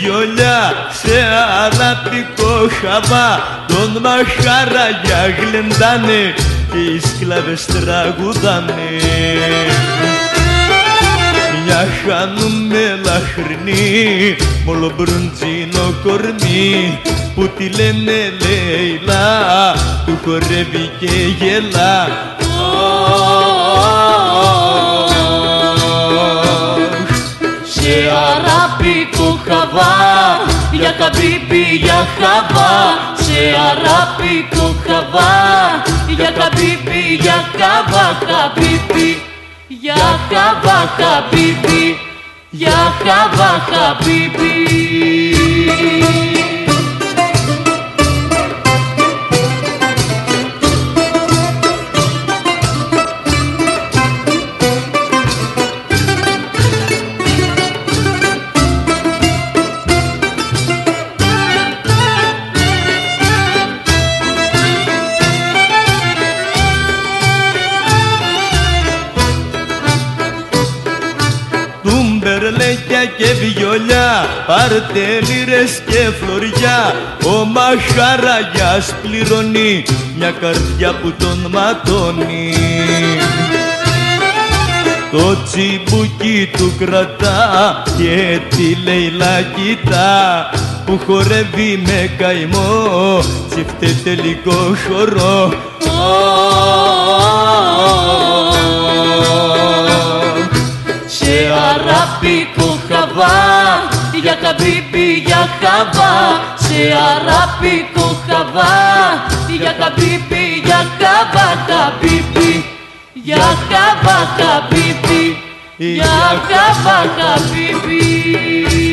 Τουμπερλέκια και βιολιά σε αραπικό χαβά. Τον μαχαραγιά γλεντάνε και οι σκλάβες τραγουδάνε. Μια χάνουμε λαχρινή Μολο μπρουντζίνο κορμί που τη λένε Λέιλα Του χορεύει και γελά Σε αραπικό χαβά Για καμπίπι για χαβά. Σε αραπικό χαβά Για καμπίπι για χαβά Χαμπίπι Για χαβά χαμπίπι Για χαβά χαμπίπι Τούμπερλέκια και βιολιά. Πάρτε λίρες και φλωριά. Ο Μαχαραγιάς πληρώνει Μια καρδιά που τον ματώνει. Το τσιμπουκί του κρατά και τη Λέιλα κοιτά που χορεύει με καημό. Τσιφτε τελικό χορό. Σε αραπικό χαβά Για καμπίπι για χαβά Σε αραπικό χαβά. Για καμπίπι για χαβά Χαμπίπι Για χαβά χαμπίπι Για χαβά χαμπίπι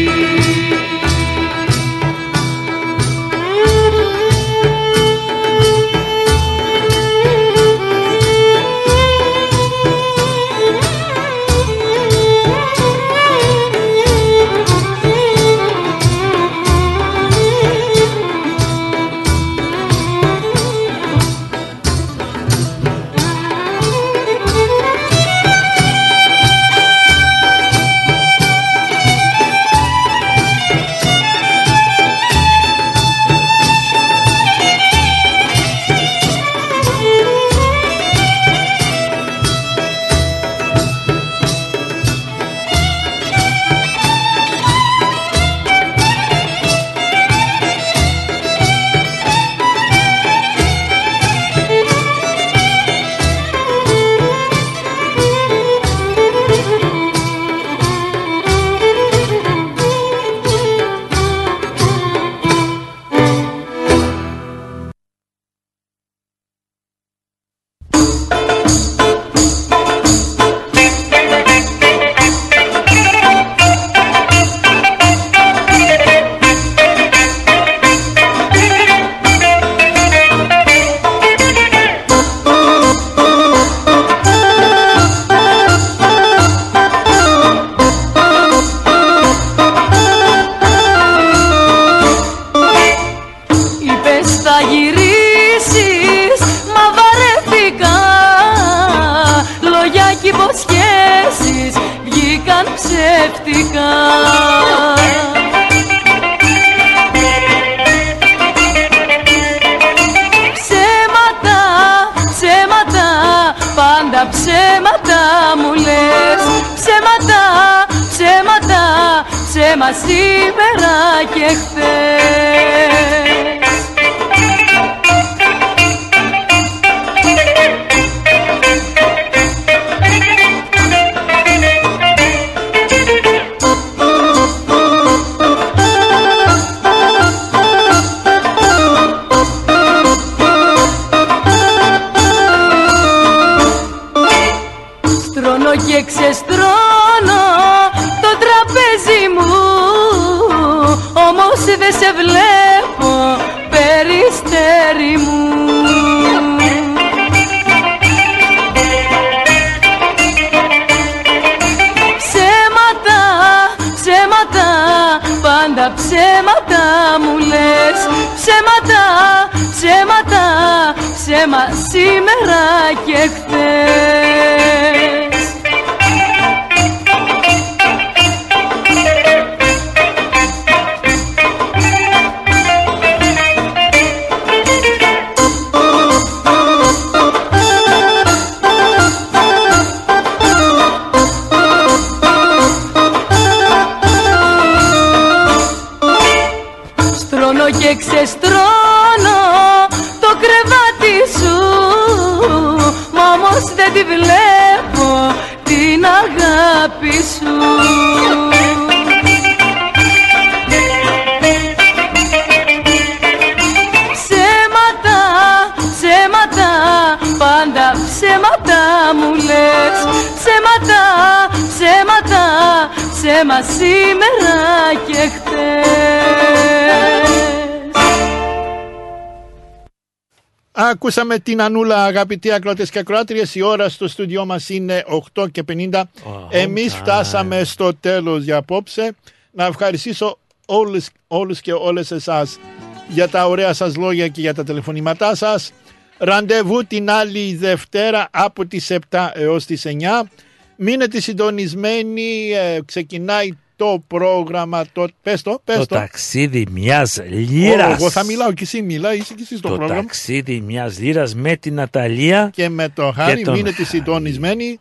Ακούσαμε την Ανούλα, αγαπητοί ακροατές και ακροάτριες. Η ώρα στο στούντιό μας είναι 8 και 50. Εμείς φτάσαμε στο τέλος για απόψε. Να ευχαριστήσω όλους, όλους και όλες εσάς για τα ωραία σας λόγια και για τα τηλεφωνήματά σας. Ραντεβού την άλλη Δευτέρα από τις 7 έως τις 9. Μείνετε συντονισμένοι, ε, ξεκινάει το πρόγραμμα, το, πες το, πες Το το. ταξίδι μιας λίρας. Εγώ θα μιλάω και εσύ μιλά, είσαι και εσύ στο Το πρόγραμμα. ταξίδι μιας λίρας με την Ναταλία. Και με το χάρη τον μείνετε συντονισμένοι.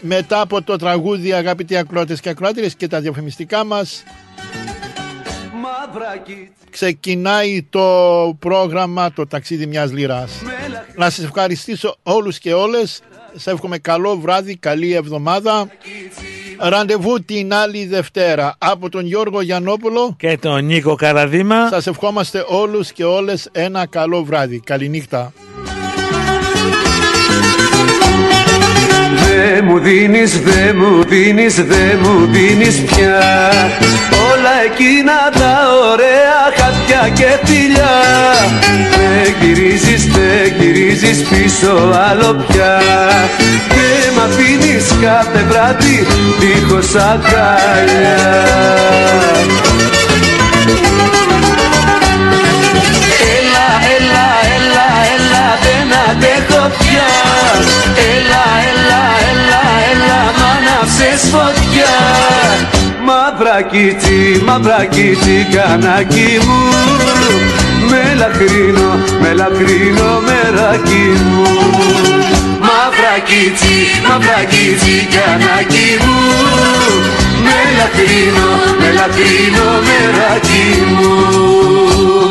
Μετά από το τραγούδι αγαπητοί ακροάτες και ακροάτριες και τα διαφημιστικά μας ξεκινάει το πρόγραμμα το ταξίδι μιας λίρας. Να σας ευχαριστήσω όλους και όλες. Σας εύχομαι καλό βράδυ, καλή εβδομάδα. Ραντεβού την άλλη Δευτέρα από τον Γιώργο Γιαννόπουλο και τον Νίκο Καραδίμα. Σας ευχόμαστε όλους και όλες ένα καλό βράδυ. Καληνύχτα. Δε μου δίνεις, δε μου δίνεις, δε μου δίνεις πια. Όλα εκείνα τα ωραία χαρτιά και φιλιά. Δεν γυρίζεις, δεν γυρίζεις πίσω άλλο πια. Και μ' αφήνεις κάθε βράδυ δίχως αγκάλια Έλα, έλα, έλα, έλα, δεν αντέχω πια. Έλα, έλα, έλα, έλα, μ' άναψες φωτιά. Μαύρα κίτσι, μαύρα κίτσι, κανάκι μου. Με λαχρίνο, με λαχρίνο, μεράκι μου. Μαύρα κίτσι, μαύρα κίτσι, κανάκι μου. Με λαχρίνο, με λαχρίνο, μεράκι μου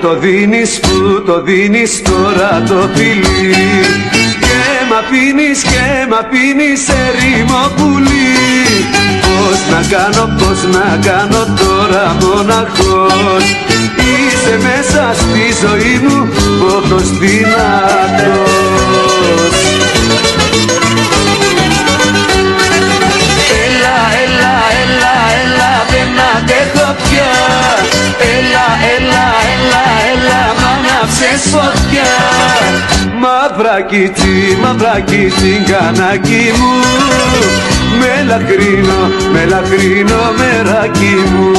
το δίνεις, πού το δίνεις τώρα το φιλί Και μ' αφήνεις και μ' αφήνεις σε ρήμο πουλί Πώς να κάνω, πώς να κάνω τώρα μοναχός. Είσαι μέσα στη ζωή μου πόθος δυνατός. Έλα, έλα, έλα, έλα, δεν αντέχω πια. Έλα, έλα, έλα, έλα, μ' άναψες φωτιά Μαύρα κίτσι, μαύρα κίτσι, κανάκι μου. Με λαχρίνο, με λαχρίνο, μεράκι μου.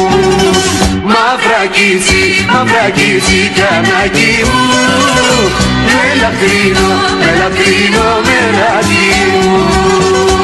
Μαύρα κίτσι, μαύρα κίτσι, κανάκι μου. Με λαχρίνο, με λαχρίνο, μεράκι μου